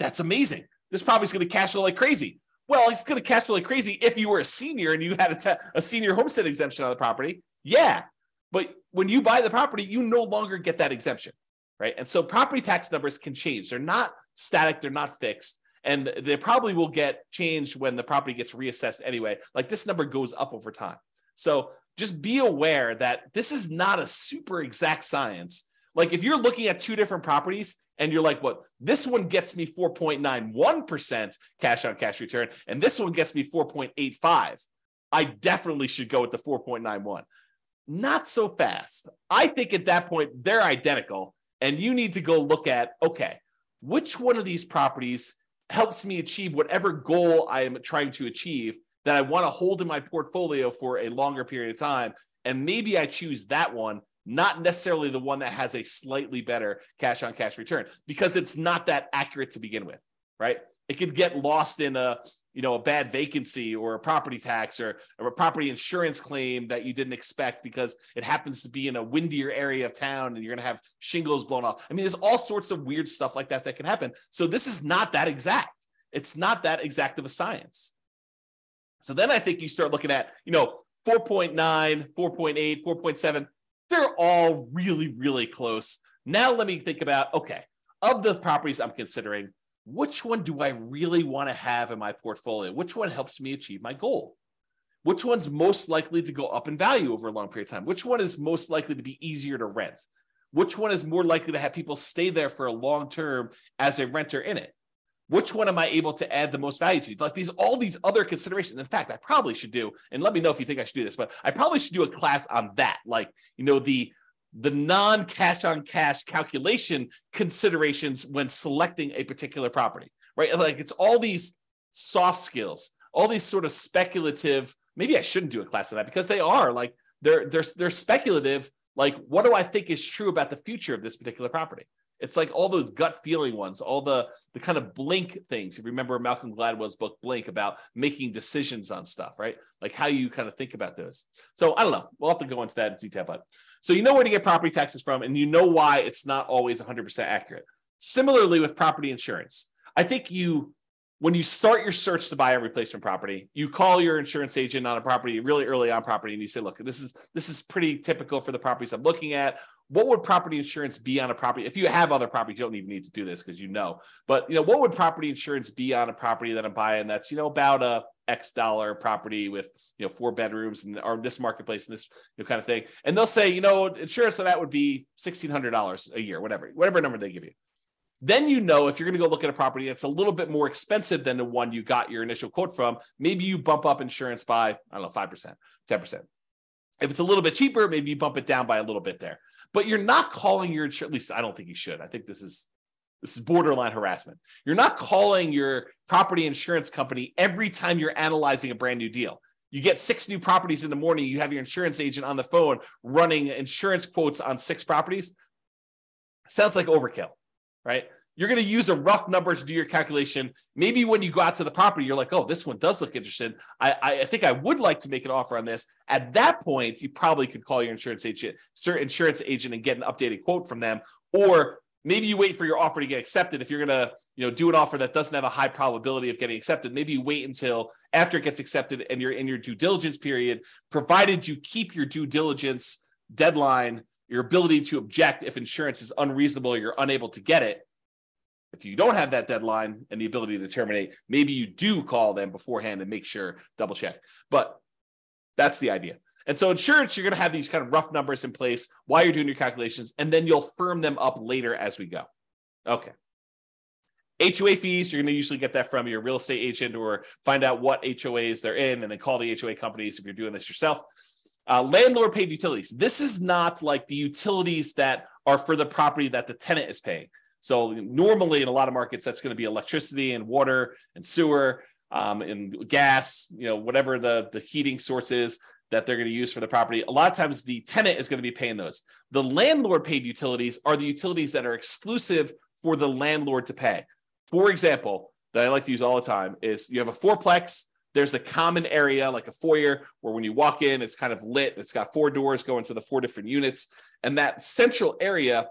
That's amazing. This property's going to cash flow like crazy. Well, it's going to cash flow like crazy if you were a senior and you had a, te- a senior homestead exemption on the property. Yeah. But when you buy the property, you no longer get that exemption. Right. And so property tax numbers can change. They're not static, they're not fixed. And they probably will get changed when the property gets reassessed anyway. Like this number goes up over time. So just be aware that this is not a super exact science. Like if you're looking at two different properties and you're like, what? This one gets me 4.91% cash on cash return, and this one gets me 4.85. I definitely should go with the 4.91. Not so fast. I think at that point, they're identical, and you need to go look at okay, which one of these properties helps me achieve whatever goal I am trying to achieve that I want to hold in my portfolio for a longer period of time. And maybe I choose that one, not necessarily the one that has a slightly better cash on cash return because it's not that accurate to begin with, right? It could get lost in a you know a bad vacancy or a property tax or, or, a property insurance claim that you didn't expect because it happens to be in a windier area of town and you're going to have shingles blown off. I mean there's all sorts of weird stuff like that that can happen. So this is not that exact. It's not that exact of a science. So then i think you start looking at you know 4.9 4.8 4.7 they're all really really close now let me think about okay of the properties i'm considering which one do I really want to have in my portfolio? Which one helps me achieve my goal? Which one's most likely to go up in value over a long period of time? Which one is most likely to be easier to rent? Which one is more likely to have people stay there for a long term as a renter in it? Which one am I able to add the most value to? Like these, all these other considerations. In fact, I probably should do, and let me know if you think I should do this, but I probably should do a class on that. Like, you know, the the non cash on cash calculation considerations when selecting a particular property, right? Like it's all these soft skills, all these sort of speculative. Maybe I shouldn't do a class on that because they are like they're they're they're speculative. Like, what do I think is true about the future of this particular property? It's like all those gut feeling ones, all the the kind of blink things. If you remember Malcolm Gladwell's book Blink about making decisions on stuff, right? Like how you kind of think about those. So I don't know. We'll have to go into that in detail, but so you know where to get property taxes from, and you know why it's not always 100% accurate. Similarly with property insurance, I think you when you start your search to buy a replacement property, you call your insurance agent on a property really early on property, and you say, "Look, this is this is pretty typical for the properties I'm looking at what would property insurance be on a property? If you have other properties, you don't even need to do this because you know. But you know, what would property insurance be on a property that I'm buying that's you know about a X dollar property with you know four bedrooms and or this marketplace and this you know, kind of thing? And they'll say, you know, insurance on that would be sixteen hundred dollars a year, whatever, whatever number they give you. Then you know if you're going to go look at a property that's a little bit more expensive than the one you got your initial quote from, maybe you bump up insurance by I don't know five percent, ten percent. If it's a little bit cheaper, maybe you bump it down by a little bit there but you're not calling your at least I don't think you should. I think this is this is borderline harassment. You're not calling your property insurance company every time you're analyzing a brand new deal. You get six new properties in the morning, you have your insurance agent on the phone running insurance quotes on six properties. Sounds like overkill, right? You're going to use a rough number to do your calculation. Maybe when you go out to the property, you're like, oh, this one does look interesting. I, I think I would like to make an offer on this. At that point, you probably could call your insurance agent, insurance agent and get an updated quote from them. Or maybe you wait for your offer to get accepted. If you're going to you know, do an offer that doesn't have a high probability of getting accepted, maybe you wait until after it gets accepted and you're in your due diligence period, provided you keep your due diligence deadline, your ability to object if insurance is unreasonable you're unable to get it if you don't have that deadline and the ability to terminate, maybe you do call them beforehand and make sure, double check. But that's the idea. And so insurance, you're going to have these kind of rough numbers in place while you're doing your calculations, and then you'll firm them up later as we go. Okay. HOA fees, you're going to usually get that from your real estate agent or find out what HOAs they're in and then call the HOA companies if you're doing this yourself. Uh, landlord paid utilities. This is not like the utilities that are for the property that the tenant is paying. So normally in a lot of markets, that's going to be electricity and water and sewer um, and gas, you know, whatever the, the heating source is that they're going to use for the property. A lot of times the tenant is going to be paying those. The landlord paid utilities are the utilities that are exclusive for the landlord to pay. For example, that I like to use all the time is you have a fourplex. There's a common area like a foyer where when you walk in, it's kind of lit. It's got four doors going to the four different units. And that central area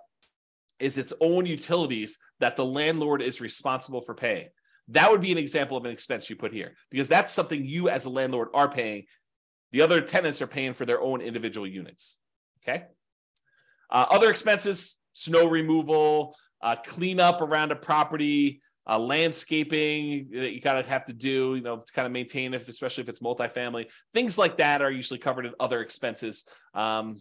is its own utilities that the landlord is responsible for paying. That would be an example of an expense you put here because that's something you as a landlord are paying. The other tenants are paying for their own individual units. Okay. Uh, other expenses, snow removal, uh, cleanup around a property, uh, landscaping that you kind of have to do, you know, to kind of maintain it, especially if it's multifamily. Things like that are usually covered in other expenses. Um,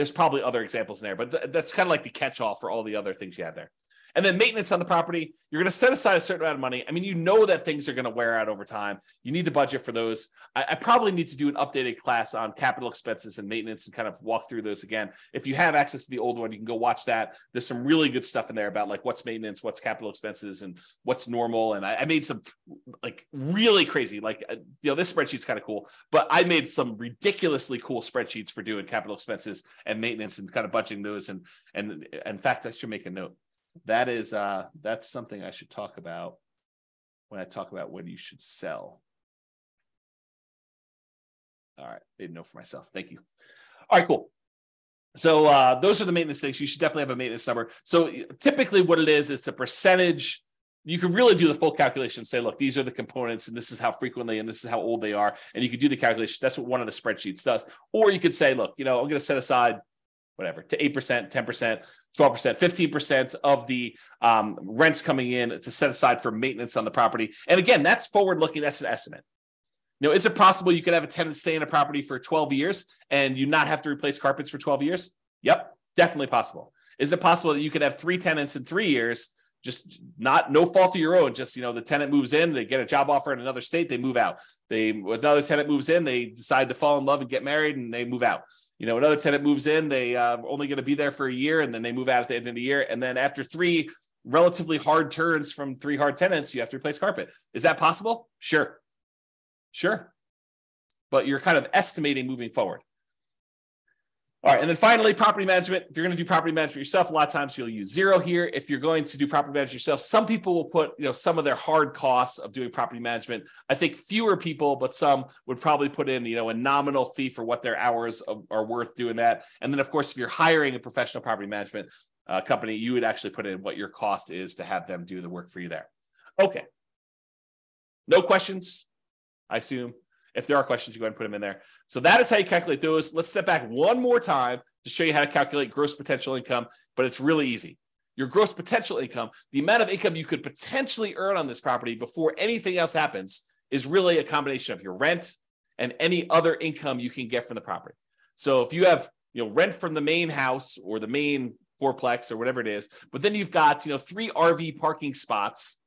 there's probably other examples in there, but th- that's kind of like the catch-all for all the other things you have there. And then maintenance on the property, you're going to set aside a certain amount of money. I mean, you know that things are going to wear out over time. You need to budget for those. I, I, probably need to do an updated class on capital expenses and maintenance and kind of walk through those again. If you have access to the old one, you can go watch that. There's some really good stuff in there about like what's maintenance, what's capital expenses, and what's normal. And I, I made some like really crazy, like uh, you know, this spreadsheet's kind of cool, but I made some ridiculously cool spreadsheets for doing capital expenses and maintenance and kind of budgeting those. And and in fact, I should make a note that is uh that's something I should talk about when I talk about when you should sell. All right, a note for myself. Thank you. All right, cool. So uh, those are the maintenance things. You should definitely have a maintenance number. So typically, what it is, it's a percentage. You can really do the full calculation. And Say, look, these are the components, and this is how frequently, and this is how old they are, and you can do the calculation. That's what one of the spreadsheets does. Or you could say, look, you know, I'm going to set aside whatever to 8% 10% 12% 15% of the um, rents coming in to set aside for maintenance on the property. And again that's forward looking that's an estimate. You know is it possible you could have a tenant stay in a property for 12 years and you not have to replace carpets for 12 years? Yep definitely possible. Is it possible that you could have three tenants in three years just not no fault of your own just you know the tenant moves in they get a job offer in another state they move out. They another tenant moves in they decide to fall in love and get married and they move out you know, another tenant moves in, they uh, only going to be there for a year, and then they move out at the end of the year, and then after three relatively hard turns from three hard tenants, you have to replace carpet. Is that possible? Sure, sure, but you're kind of estimating moving forward. All right, and then finally, property management. If you're going to do property management yourself, a lot of times you'll use zero here. If you're going to do property management yourself, some people will put you know some of their hard costs of doing property management. I think fewer people, but some would probably put in you know a nominal fee for what their hours are worth doing that. And then of course, if you're hiring a professional property management uh, company, you would actually put in what your cost is to have them do the work for you there. Okay. No questions, I assume. If there are questions, you go ahead and put them in there. So that is how you calculate those. Let's step back one more time to show you how to calculate gross potential income, but it's really easy. Your gross potential income, the amount of income you could potentially earn on this property before anything else happens, is really a combination of your rent and any other income you can get from the property. So if you have, you know, rent from the main house or the main fourplex or whatever it is, but then you've got, you know, three RV parking spots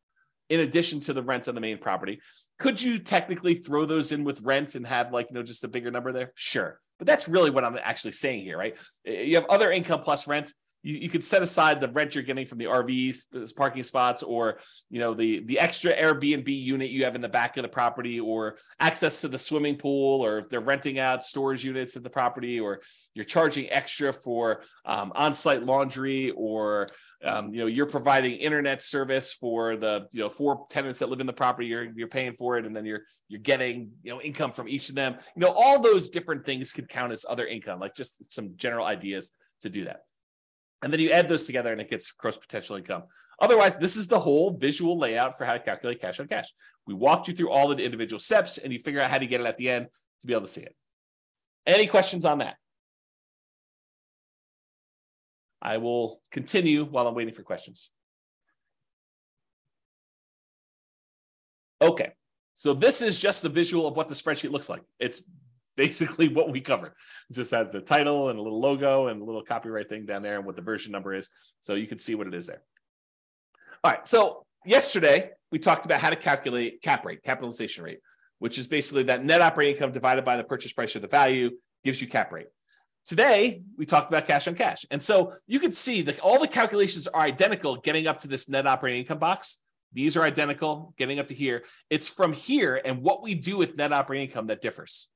in addition to the rent on the main property. Could you technically throw those in with rent and have like, you know, just a bigger number there? Sure. But that's really what I'm actually saying here, right? You have other income plus rent. You, you could set aside the rent you're getting from the RVs, parking spots, or you know the the extra Airbnb unit you have in the back of the property, or access to the swimming pool, or if they're renting out storage units at the property, or you're charging extra for um, on-site laundry, or um, you know you're providing internet service for the you know four tenants that live in the property. You're you're paying for it and then you're you're getting you know income from each of them. You know all those different things could count as other income like just some general ideas to do that. And then you add those together and it gets gross potential income. Otherwise this is the whole visual layout for how to calculate cash on cash. We walked you through all of the individual steps and you figure out how to get it at the end to be able to see it. Any questions on that I will continue while I'm waiting for questions. Okay, so this is just a visual of what the spreadsheet looks like. It's basically what we cover. It just has the title and a little logo and a little copyright thing down there and what the version number is. So you can see what it is there. All right, so yesterday we talked about how to calculate cap rate, capitalization rate, which is basically that net operating income divided by the purchase price or the value gives you cap rate. Today, we talked about cash on cash. And so you can see that all the calculations are identical getting up to this net operating income box. These are identical getting up to here. It's from here and what we do with net operating income that differs.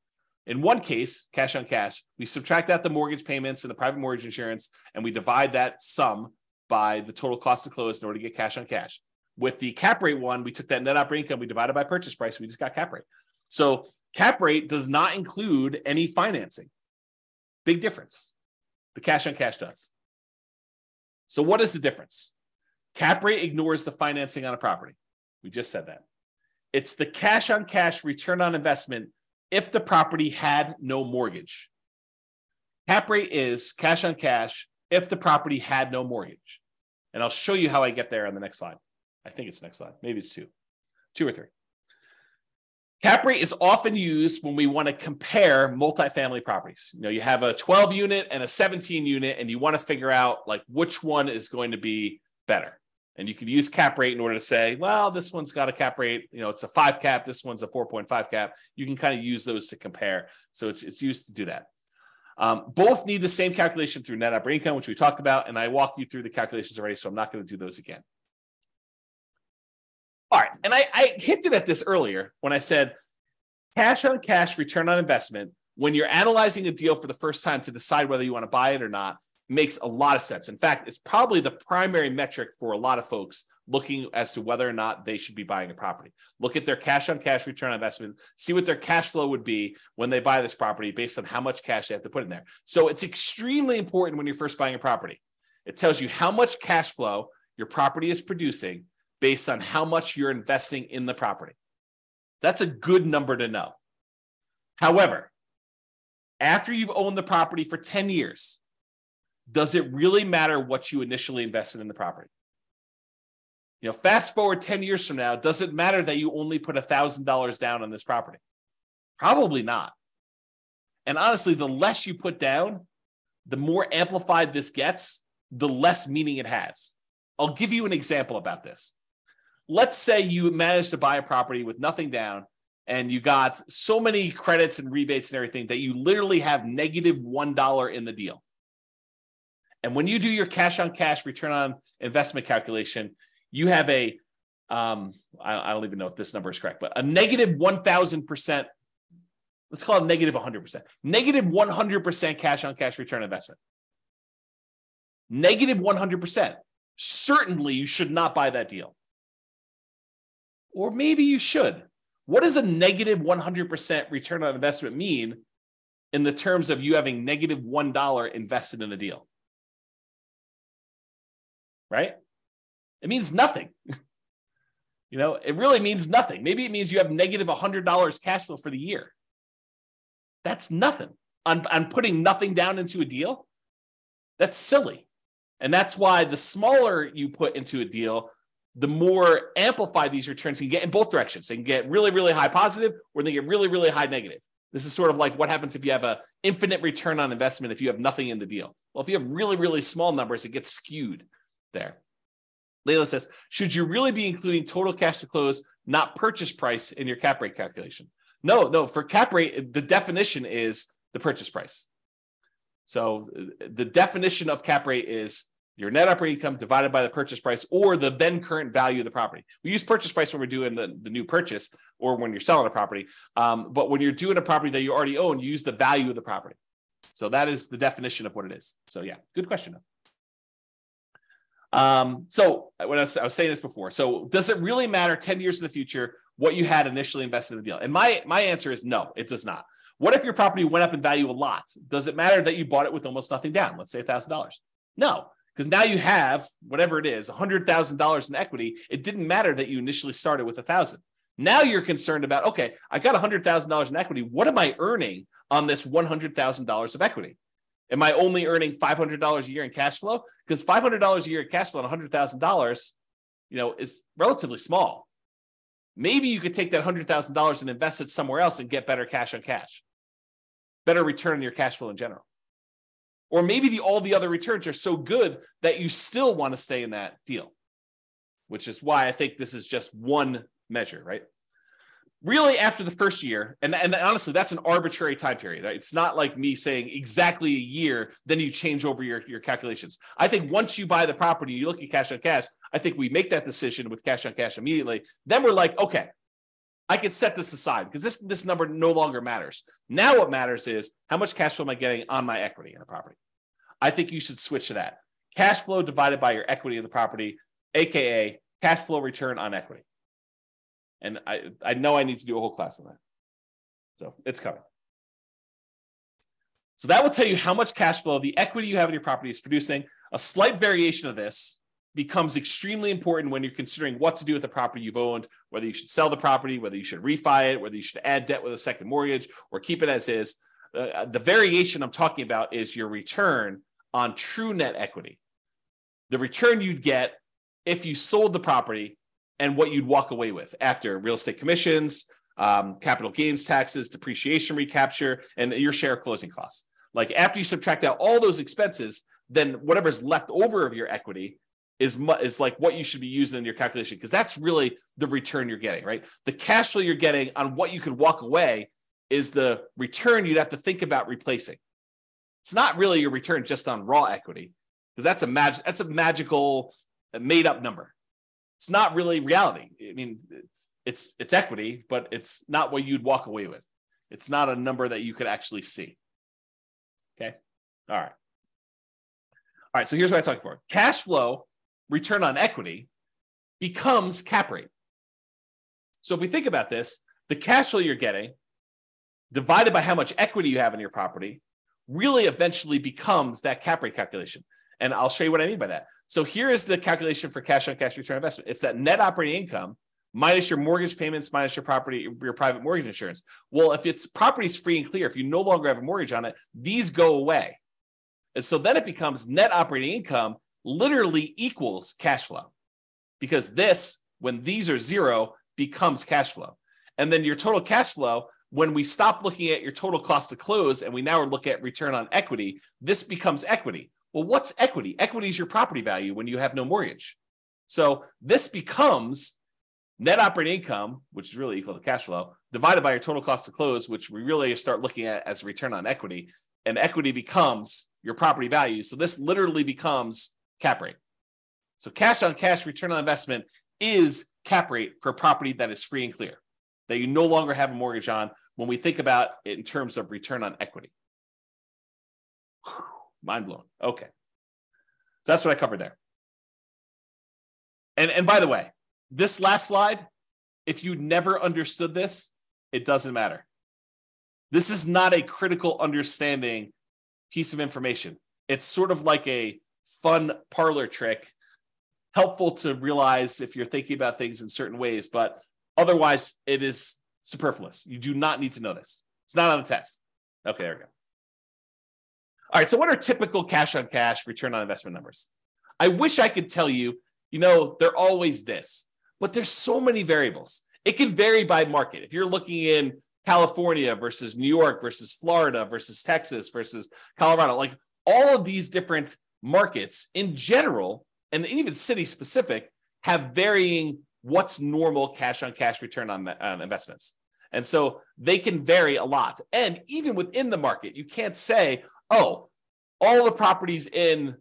In one case, cash on cash, we subtract out the mortgage payments and the private mortgage insurance, and we divide that sum by the total cost to close in order to get cash on cash. With the cap rate one, we took that net operating income, we divided by purchase price, we just got cap rate. So cap rate does not include any financing. Big difference. The cash on cash does. So, what is the difference? Cap rate ignores the financing on a property. We just said that. It's the cash on cash return on investment if the property had no mortgage. Cap rate is cash on cash if the property had no mortgage. And I'll show you how I get there on the next slide. I think it's next slide. Maybe it's two, two or three. Cap rate is often used when we want to compare multifamily properties. You know, you have a 12 unit and a 17 unit, and you want to figure out like which one is going to be better. And you can use cap rate in order to say, well, this one's got a cap rate, you know, it's a five cap, this one's a 4.5 cap. You can kind of use those to compare. So it's, it's used to do that. Um, both need the same calculation through net operating income, which we talked about, and I walked you through the calculations already, so I'm not going to do those again. All right, and I, I hinted at this earlier when I said cash on cash return on investment when you're analyzing a deal for the first time to decide whether you want to buy it or not makes a lot of sense. In fact, it's probably the primary metric for a lot of folks looking as to whether or not they should be buying a property. Look at their cash on cash return on investment, see what their cash flow would be when they buy this property based on how much cash they have to put in there. So it's extremely important when you're first buying a property. It tells you how much cash flow your property is producing based on how much you're investing in the property. That's a good number to know. However, after you've owned the property for 10 years, does it really matter what you initially invested in the property? You know, fast forward 10 years from now, does it matter that you only put $1,000 down on this property? Probably not. And honestly, the less you put down, the more amplified this gets, the less meaning it has. I'll give you an example about this. Let's say you managed to buy a property with nothing down and you got so many credits and rebates and everything that you literally have negative 1 in the deal. And when you do your cash on cash return on investment calculation, you have a um, I, I, don't even know if this number is correct, but a negative 1000%, let's call it negative 100%, negative 100% cash on cash return investment. Negative 100%. Certainly, you should not buy that deal. Or maybe you should. What does a negative 100% return on investment mean in the terms of you having negative 1 invested in the deal? Right? It means nothing. (laughs) you know, it really means nothing. Maybe it means you have negative $100 cash flow for the year. That's nothing. On, on putting nothing down into a deal, that's silly. And that's why the smaller you put into a deal, the more amplified these returns can get in both directions. They can get really, really high positive or they get really, really high negative. This is sort of like what happens if you have a infinite return on investment if you have nothing in the deal. Well, if you have really, really small numbers, it gets skewed there. Layla says, should you really be including total cash to close, not purchase price in your cap rate calculation? No, no, for cap rate, the definition is the purchase price. So uh, the definition of cap rate is your net operating income divided by the purchase price or the then current value of the property. We use purchase price when we're doing the, the new purchase or when you're selling a property. Um, but when you're doing a property that you already own, you use the value of the property. So that is the definition of what it is. So yeah, good question. Um, so when I was, I was saying this before, so does it really matter 10 years in the future what you had initially invested in the deal? And my my answer is no, it does not. What if your property went up in value a lot? Does it matter that you bought it with almost nothing down? Let's say $1,000. No, because now you have whatever it is, $100,000 in equity. It didn't matter that you initially started with a thousand. Now you're concerned about, okay, I got $100,000 in equity. What am I earning on this $100,000 of equity? Am I only earning $500 a year in cash flow? Because $500 a year in cash flow on $100,000, you know, is relatively small. Maybe you could take that $100,000 and invest it somewhere else and get better cash on cash, better return on your cash flow in general. Or maybe the, all the other returns are so good that you still want to stay in that deal, which is why I think this is just one measure, right? really after the first year and, and honestly that's an arbitrary time period right? it's not like me saying exactly a year then you change over your, your calculations i think once you buy the property you look at cash on cash i think we make that decision with cash on cash immediately then we're like okay i can set this aside because this this number no longer matters now what matters is how much cash flow am i getting on my equity in a property i think you should switch to that cash flow divided by your equity in the property aka cash flow return on equity and I, I know I need to do a whole class on that. So it's coming. So that will tell you how much cash flow the equity you have in your property is producing. A slight variation of this becomes extremely important when you're considering what to do with the property you've owned, whether you should sell the property, whether you should refi it, whether you should add debt with a second mortgage, or keep it as is. Uh, the variation I'm talking about is your return on true net equity. The return you'd get if you sold the property and what you'd walk away with after real estate commissions, um, capital gains taxes, depreciation recapture, and your share of closing costs. Like after you subtract out all those expenses, then whatever's left over of your equity is mu- is like what you should be using in your calculation because that's really the return you're getting, right? The cash flow you're getting on what you could walk away is the return you'd have to think about replacing. It's not really your return just on raw equity because that's a mag- that's a magical uh, made up number. It's not really reality. I mean, it's it's equity, but it's not what you'd walk away with. It's not a number that you could actually see. Okay. All right. All right. So here's what I talked about. Cash flow return on equity becomes cap rate. So if we think about this, the cash flow you're getting divided by how much equity you have in your property really eventually becomes that cap rate calculation. And I'll show you what I mean by that. So here is the calculation for cash on cash return investment. It's that net operating income minus your mortgage payments, minus your property, your private mortgage insurance. Well, if it's property's free and clear, if you no longer have a mortgage on it, these go away. And so then it becomes net operating income literally equals cash flow because this, when these are zero, becomes cash flow. And then your total cash flow, when we stop looking at your total cost to close and we now look at return on equity, this becomes equity. Well, what's equity? Equity is your property value when you have no mortgage. So this becomes net operating income, which is really equal to cash flow, divided by your total cost to close, which we really start looking at as return on equity. And equity becomes your property value. So this literally becomes cap rate. So cash on cash return on investment is cap rate for a property that is free and clear, that you no longer have a mortgage on when we think about it in terms of return on equity. Mind blown. Okay. So that's what I covered there. And, and by the way, this last slide, if you never understood this, it doesn't matter. This is not a critical understanding piece of information. It's sort of like a fun parlor trick, helpful to realize if you're thinking about things in certain ways, but otherwise it is superfluous. You do not need to know this. It's not on the test. Okay, there we go. All right, so what are typical cash on cash return on investment numbers? I wish I could tell you, you know, they're always this, but there's so many variables. It can vary by market. If you're looking in California versus New York versus Florida versus Texas versus Colorado, like all of these different markets in general, and even city specific, have varying what's normal cash on cash return on, on investments. And so they can vary a lot. And even within the market, you can't say, oh, all the properties in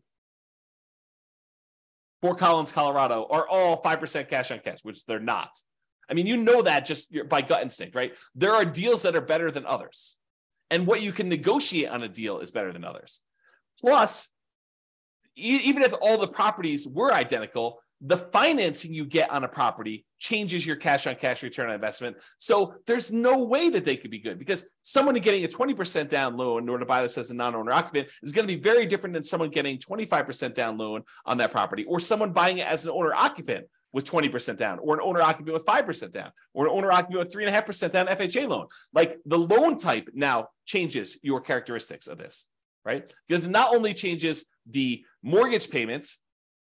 Fort Collins, Colorado are all 5% cash on cash, which they're not. I mean, you know that just by gut instinct, right? There are deals that are better than others. And what you can negotiate on a deal is better than others. Plus, even if all the properties were identical, the financing you get on a property changes your cash on cash return on investment. So there's no way that they could be good because someone getting a 20% down loan in order to buy this as a non owner occupant is going to be very different than someone getting 25% down loan on that property or someone buying it as an owner occupant with 20% down or an owner occupant with 5% down or an owner occupant with 3.5% down FHA loan. Like the loan type now changes your characteristics of this, right? Because it not only changes the mortgage payments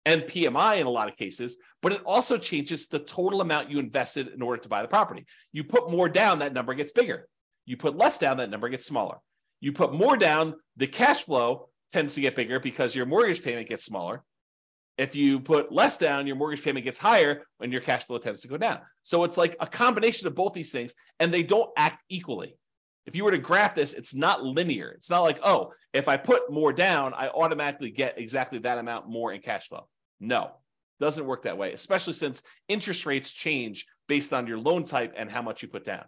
and PMI in a lot of cases, but it also changes the total amount you invested in order to buy the property. You put more down, that number gets bigger. You put less down, that number gets smaller. You put more down, the cash flow tends to get bigger because your mortgage payment gets smaller. If you put less down, your mortgage payment gets higher when your cash flow tends to go down. So it's like a combination of both these things, and they don't act equally. If you were to graph this, it's not linear. It's not like, oh, if I put more down, I automatically get exactly that amount more in cash flow. No, doesn't work that way, especially since interest rates change based on your loan type and how much you put down.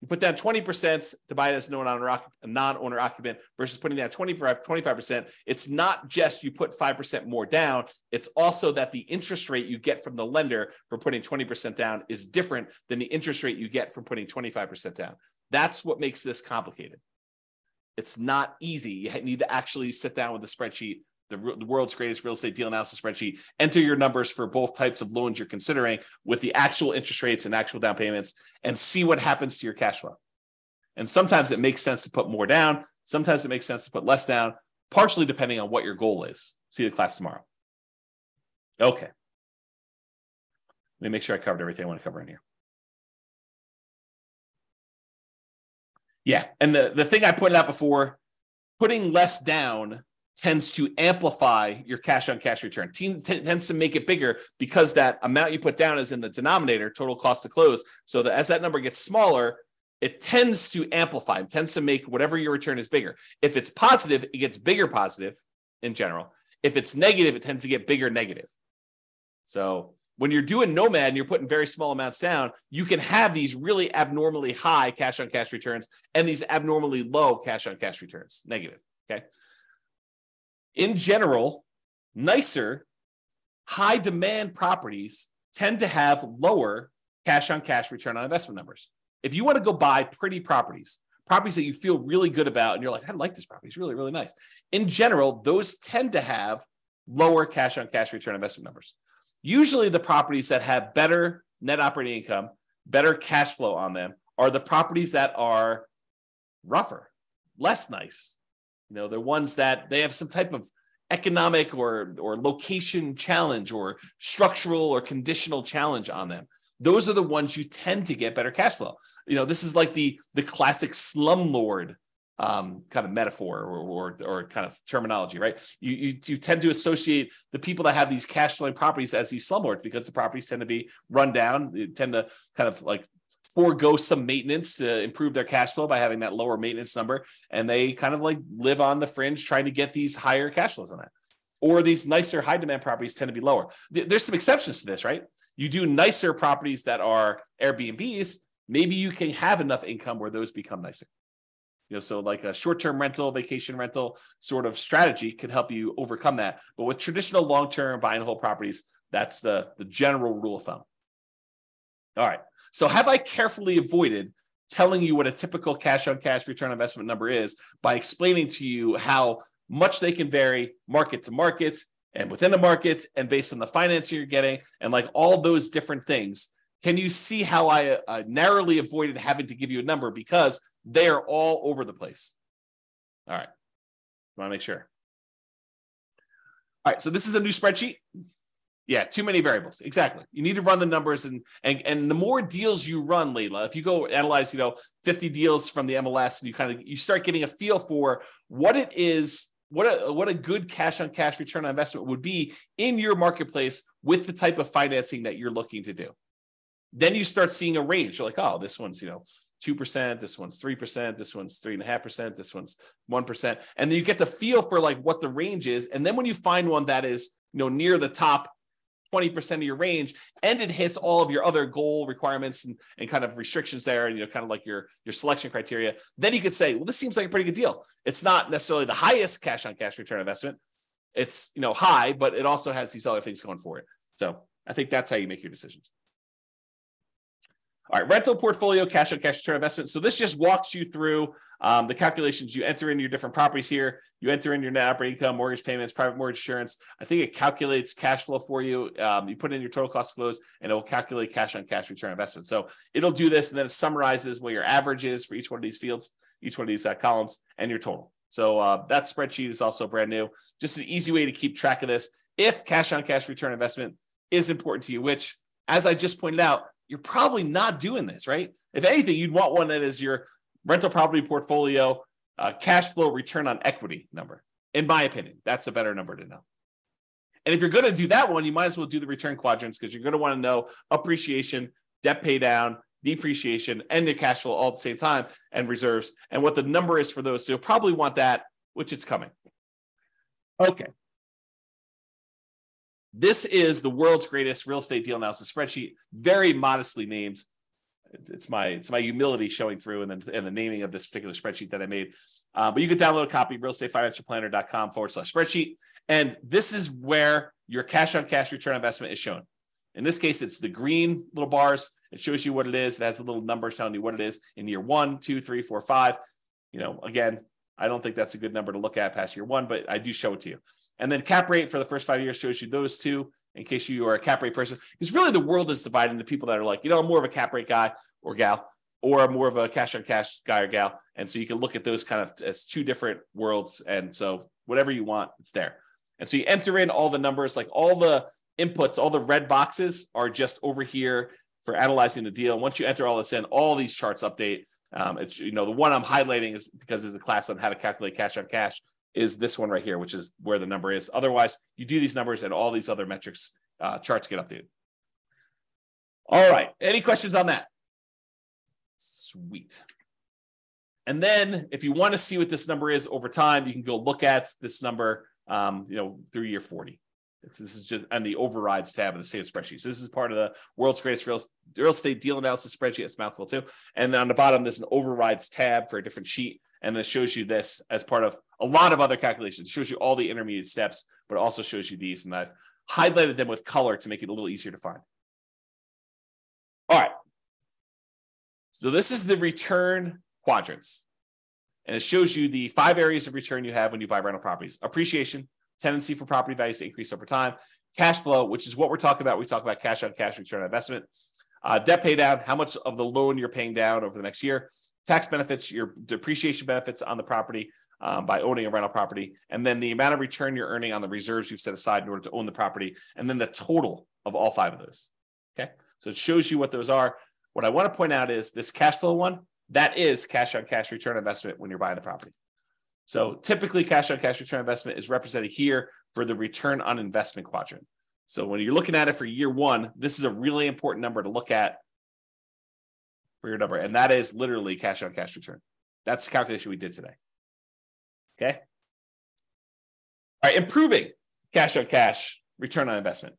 You put down 20% to buy it as a non-owner occupant versus putting down 25%. It's not just you put 5% more down. It's also that the interest rate you get from the lender for putting 20% down is different than the interest rate you get from putting 25% down. That's what makes this complicated. It's not easy. You need to actually sit down with a spreadsheet the, the world's greatest real estate deal analysis spreadsheet, enter your numbers for both types of loans you're considering with the actual interest rates and actual down payments and see what happens to your cash flow. And sometimes it makes sense to put more down. Sometimes it makes sense to put less down, partially depending on what your goal is. See the class tomorrow. Okay. Let me make sure I covered everything I want to cover in here. Yeah. And the, the thing I pointed out before, putting less down tends to amplify your cash on cash return, T- t- tends to make it bigger because that amount you put down is in the denominator, total cost to close. So that as that number gets smaller, it tends to amplify, it tends to make whatever your return is bigger. If it's positive, it gets bigger positive in general. If it's negative, it tends to get bigger negative. So when you're doing nomad and you're putting very small amounts down, you can have these really abnormally high cash on cash returns and these abnormally low cash on cash returns, negative. Okay. In general, nicer, high demand properties tend to have lower cash on cash return on investment numbers. If you want to go buy pretty properties, properties that you feel really good about, and you're like, I like this property, it's really, really nice. In general, those tend to have lower cash on cash return investment numbers. Usually, the properties that have better net operating income, better cash flow on them are the properties that are rougher, less nice. You know, they're ones that they have some type of economic or or location challenge or structural or conditional challenge on them those are the ones you tend to get better cash flow. You know, this is like the the classic slumlord um, kind of metaphor or, or, or kind of terminology, right? You, you, you tend to associate the people that have these cash flowing properties as these slumlords because the properties tend to be run down. They tend to kind of like forego some maintenance to improve their cash flow by having that lower maintenance number, and they kind of like live on the fringe trying to get these higher cash flows on that. Or these nicer high demand properties tend to be lower. There's some exceptions to this, right? You do nicer properties that are Airbnbs, maybe you can have enough income where those become nicer. You know, so like a short-term rental, vacation rental sort of strategy could help you overcome that. But with traditional long-term buy and hold properties, that's the, the general rule of thumb. All right. So have I carefully avoided telling you what a typical cash on cash return investment number is by explaining to you how much they can vary market to market and within the markets and based on the financing you're getting and like all those different things can you see how i uh, narrowly avoided having to give you a number? Because they are all over the place. All right. Want to make sure. All right so this is a new spreadsheet. Yeah too many variables. Exactly. You need to run the numbers and and and the more deals you run Layla, if you go analyze you know 50 deals from the mls and you kind of you start getting a feel for what it is what a what a good cash on cash return on investment would be in your marketplace with the type of financing that you're looking to do. Then you start seeing a range. You're like, oh, this one's you know two percent, this one's three percent, this one's three and a half percent, this one's one percent, and then you get the feel for like what the range is. And then when you find one that is you know near the top 20% of your range and it hits all of your other goal requirements and, and kind of restrictions there and you know kind of like your your selection criteria then you could say well this seems like a pretty good deal. It's not necessarily the highest cash on cash return investment. It's you know high but it also has these other things going for it. So i think that's how you make your decisions all right, rental portfolio, cash on cash return investment. So this just walks you through um, the calculations. You enter in your different properties here. You enter in your net operating income, mortgage payments, private mortgage insurance. I think it calculates cash flow for you. Um, you put in your total cost of close, and it will calculate cash on cash return investment. So it'll do this, and then it summarizes what your average is for each one of these fields, each one of these uh, columns, and your total. So uh, that spreadsheet is also brand new. Just an easy way to keep track of this. If cash on cash return investment is important to you, which, as I just pointed out, you're probably not doing this, right? If anything, you'd want one that is your rental property portfolio uh, cash flow return on equity number. In my opinion, that's a better number to know. And if you're going to do that one, you might as well do the return quadrants because you're going to want to know appreciation, debt pay down, depreciation, and the cash flow all at the same time, and reserves, and what the number is for those. So you'll probably want that, which it's coming. Okay. This is the world's greatest real estate deal analysis spreadsheet, very modestly named. It's my it's my humility showing through, and then and the naming of this particular spreadsheet that I made. Uh, but you can download a copy, realestatefinancialplanner.com forward slash spreadsheet. And this is where your cash on cash return investment is shown. In this case, it's the green little bars. It shows you what it is. It has a little number telling you what it is in year one, two, three, four, five. You know, again, I don't think that's a good number to look at past year one, but I do show it to you. And then cap rate for the first five years shows you those two in case you are a cap rate person. Because really the world is divided into people that are like, you know, I'm more of a cap rate guy or gal, or I'm more of a cash on cash guy or gal. And so you can look at those kind of as two different worlds. And so whatever you want, it's there. And so you enter in all the numbers, like all the inputs, all the red boxes are just over here for analyzing the deal. And Once you enter all this in, all these charts update. Um, it's you know the one I'm highlighting is because it's a class on how to calculate cash on cash is this one right here, which is where the number is. Otherwise, you do these numbers and all these other metrics uh, charts get updated. All right. Any questions on that? Sweet. And then if you want to see what this number is over time, you can go look at this number, um, you know, through year 40. It's, this is just on the overrides tab of the same spreadsheet. So this is part of the world's greatest real, real estate deal analysis spreadsheet. It's mouthful too. And on the bottom, there's an overrides tab for a different sheet. And then shows you this as part of a lot of other calculations. It shows you all the intermediate steps, but also shows you these. And I've highlighted them with color to make it a little easier to find. All right. So this is the return quadrants. And it shows you the five areas of return you have when you buy rental properties appreciation, tendency for property values to increase over time, cash flow, which is what we're talking about. We talk about cash on cash return on investment, uh, debt pay down, how much of the loan you're paying down over the next year, tax benefits, your depreciation benefits on the property um, by owning a rental property, and then the amount of return you're earning on the reserves you've set aside in order to own the property, and then the total of all five of those. Okay. So it shows you what those are. What I want to point out is this cash flow one, that is cash on cash return investment when you're buying the property. So typically, cash on cash return investment is represented here for the return on investment quadrant. So when you're looking at it for year one, this is a really important number to look at for your number, and that is literally cash on cash return. That's the calculation we did today. Okay. All right, improving cash on cash return on investment.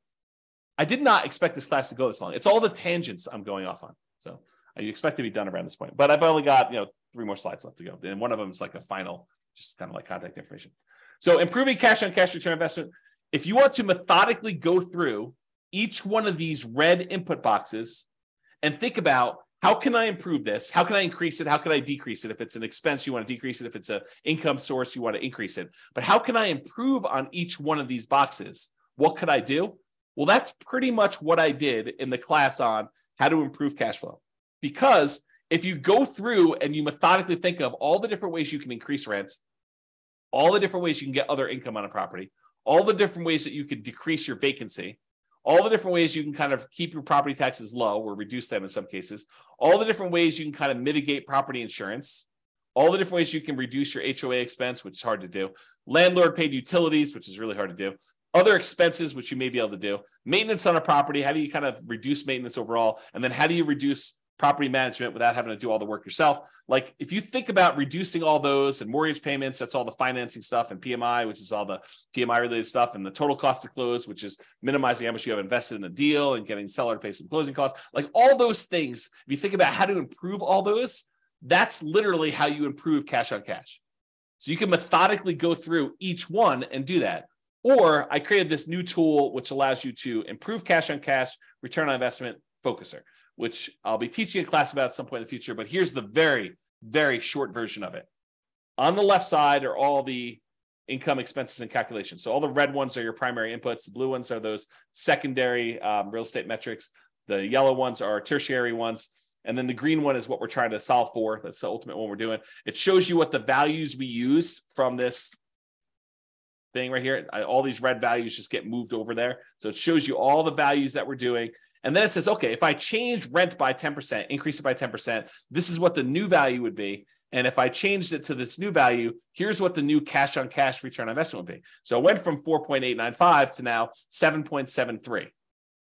I did not expect this class to go this long. It's all the tangents I'm going off on. So uh, I expect to be done around this point, but I've only got you know three more slides left to go, and one of them is like a final, just kind of like contact information. So improving cash on cash return investment. If you want to methodically go through each one of these red input boxes and think about how can I improve this? How can I increase it? How can I decrease it? If it's an expense, you want to decrease it. If it's an income source, you want to increase it. But how can I improve on each one of these boxes? What could I do? Well, that's pretty much what I did in the class on how to improve cash flow. Because if you go through and you methodically think of all the different ways you can increase rents, all the different ways you can get other income on a property, all the different ways that you could decrease your vacancy, all the different ways you can kind of keep your property taxes low or reduce them in some cases, all the different ways you can kind of mitigate property insurance, all the different ways you can reduce your HOA expense, which is hard to do, landlord paid utilities, which is really hard to do, other expenses, which you may be able to do, maintenance on a property. How do you kind of reduce maintenance overall? And then how do you reduce property management without having to do all the work yourself? Like if you think about reducing all those and mortgage payments, that's all the financing stuff, and PMI, which is all the PMI related stuff, and the total cost to close, which is minimizing how much you have invested in the deal and getting seller to pay some closing costs. Like all those things, if you think about how to improve all those, that's literally how you improve cash on cash. So you can methodically go through each one and do that. Or I created this new tool which allows you to improve cash on cash, return on investment focuser, which I'll be teaching a class about at some point in the future. But here's the very, very short version of it. On the left side are all the income expenses and calculations. So all the red ones are your primary inputs. The blue ones are those secondary um, real estate metrics. The yellow ones are tertiary ones. And then the green one is what we're trying to solve for. That's the ultimate one we're doing. It shows you what the values we use from this thing right here. All these red values just get moved over there. So it shows you all the values that we're doing. And then it says, okay, if I change rent by 10%, increase it by 10%, this is what the new value would be. And if I changed it to this new value, here's what the new cash on cash return on investment would be. So it went from 4.895 to now 7.73.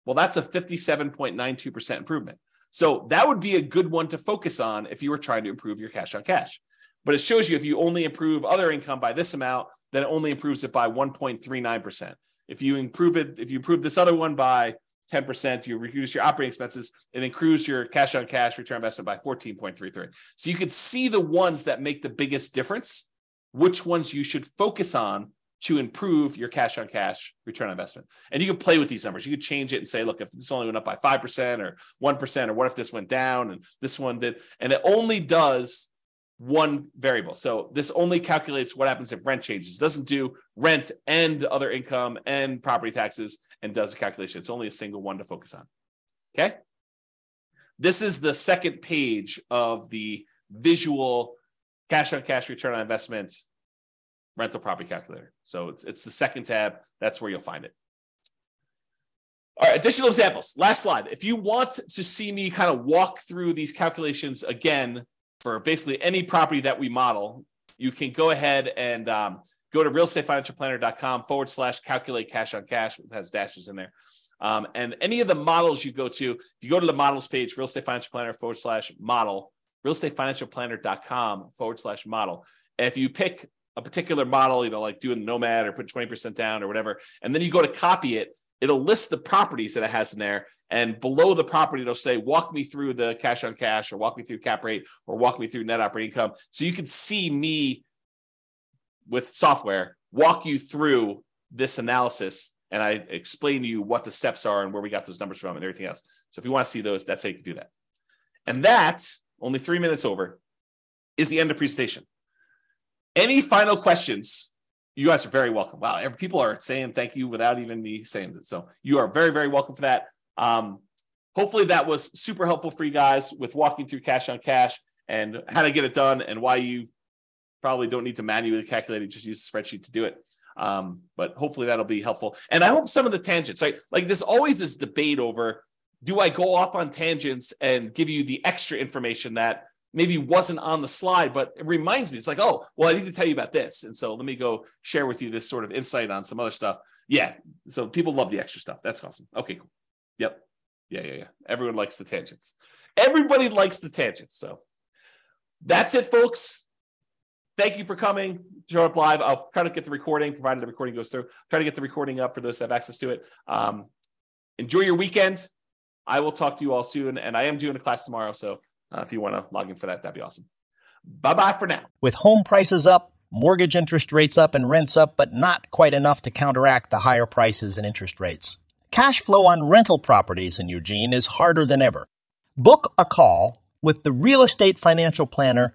Well, that's a 57.92% improvement. So that would be a good one to focus on if you were trying to improve your cash on cash. But it shows you if you only improve other income by this amount, then it only improves it by 1.39%. If you improve it, if you improve this other one by 10%, you reduce your operating expenses, it improves your cash on cash return investment by 14.33. So you could see the ones that make the biggest difference, which ones you should focus on to improve your cash on cash return on investment. And you can play with these numbers. You could change it and say, look, if this only went up by 5% or 1%, or what if this went down and this one did? And it only does one variable. So this only calculates what happens if rent changes. It doesn't do rent and other income and property taxes and does a calculation. It's only a single one to focus on. Okay. This is the second page of the visual cash on cash return on investment rental property calculator. So it's, it's the second tab. That's where you'll find it. All right, additional examples. Last slide. If you want to see me kind of walk through these calculations again, for basically any property that we model, you can go ahead and um, go to realestatefinancialplanner.com forward slash calculate cash on cash. It has dashes in there. Um, and any of the models you go to, if you go to the models page, real estate financial planner forward slash model, realestatefinancialplanner.com forward slash model. If you pick a particular model, you know, like doing Nomad or put 20% down or whatever, and then you go to copy it, it'll list the properties that it has in there. And below the property, it'll say, walk me through the cash on cash or walk me through cap rate or walk me through net operating income. So you can see me with software walk you through this analysis and I explain to you what the steps are and where we got those numbers from and everything else. So if you want to see those, that's how you can do that. And that's only three minutes over is the end of presentation. Any final questions? You guys are very welcome. Wow, people are saying thank you without even me saying it. So you are very, very welcome for that. Um, hopefully that was super helpful for you guys with walking through cash on cash and how to get it done and why you probably don't need to manually calculate it, just use the spreadsheet to do it. Um, but hopefully that'll be helpful. And I hope some of the tangents, right? Like there's always this debate over do I go off on tangents and give you the extra information that maybe wasn't on the slide, but it reminds me, it's like, oh, well, I need to tell you about this. And so let me go share with you this sort of insight on some other stuff. Yeah. So people love the extra stuff. That's awesome. Okay, cool. Yep. Yeah, yeah, yeah. Everyone likes the tangents. Everybody likes the tangents. So that's it, folks. Thank you for coming. Show up live. I'll try to get the recording, provided the recording goes through. Try to get the recording up for those that have access to it. Um, enjoy your weekend. I will talk to you all soon, and I am doing a class tomorrow. So uh, if you want to log in for that, that'd be awesome. Bye bye for now. With home prices up, mortgage interest rates up, and rents up, but not quite enough to counteract the higher prices and interest rates. Cash flow on rental properties in Eugene is harder than ever. Book a call with the Real Estate Financial Planner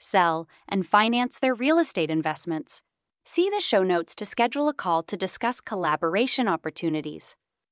sell, and finance their real estate investments. See the show notes to schedule a call to discuss collaboration opportunities.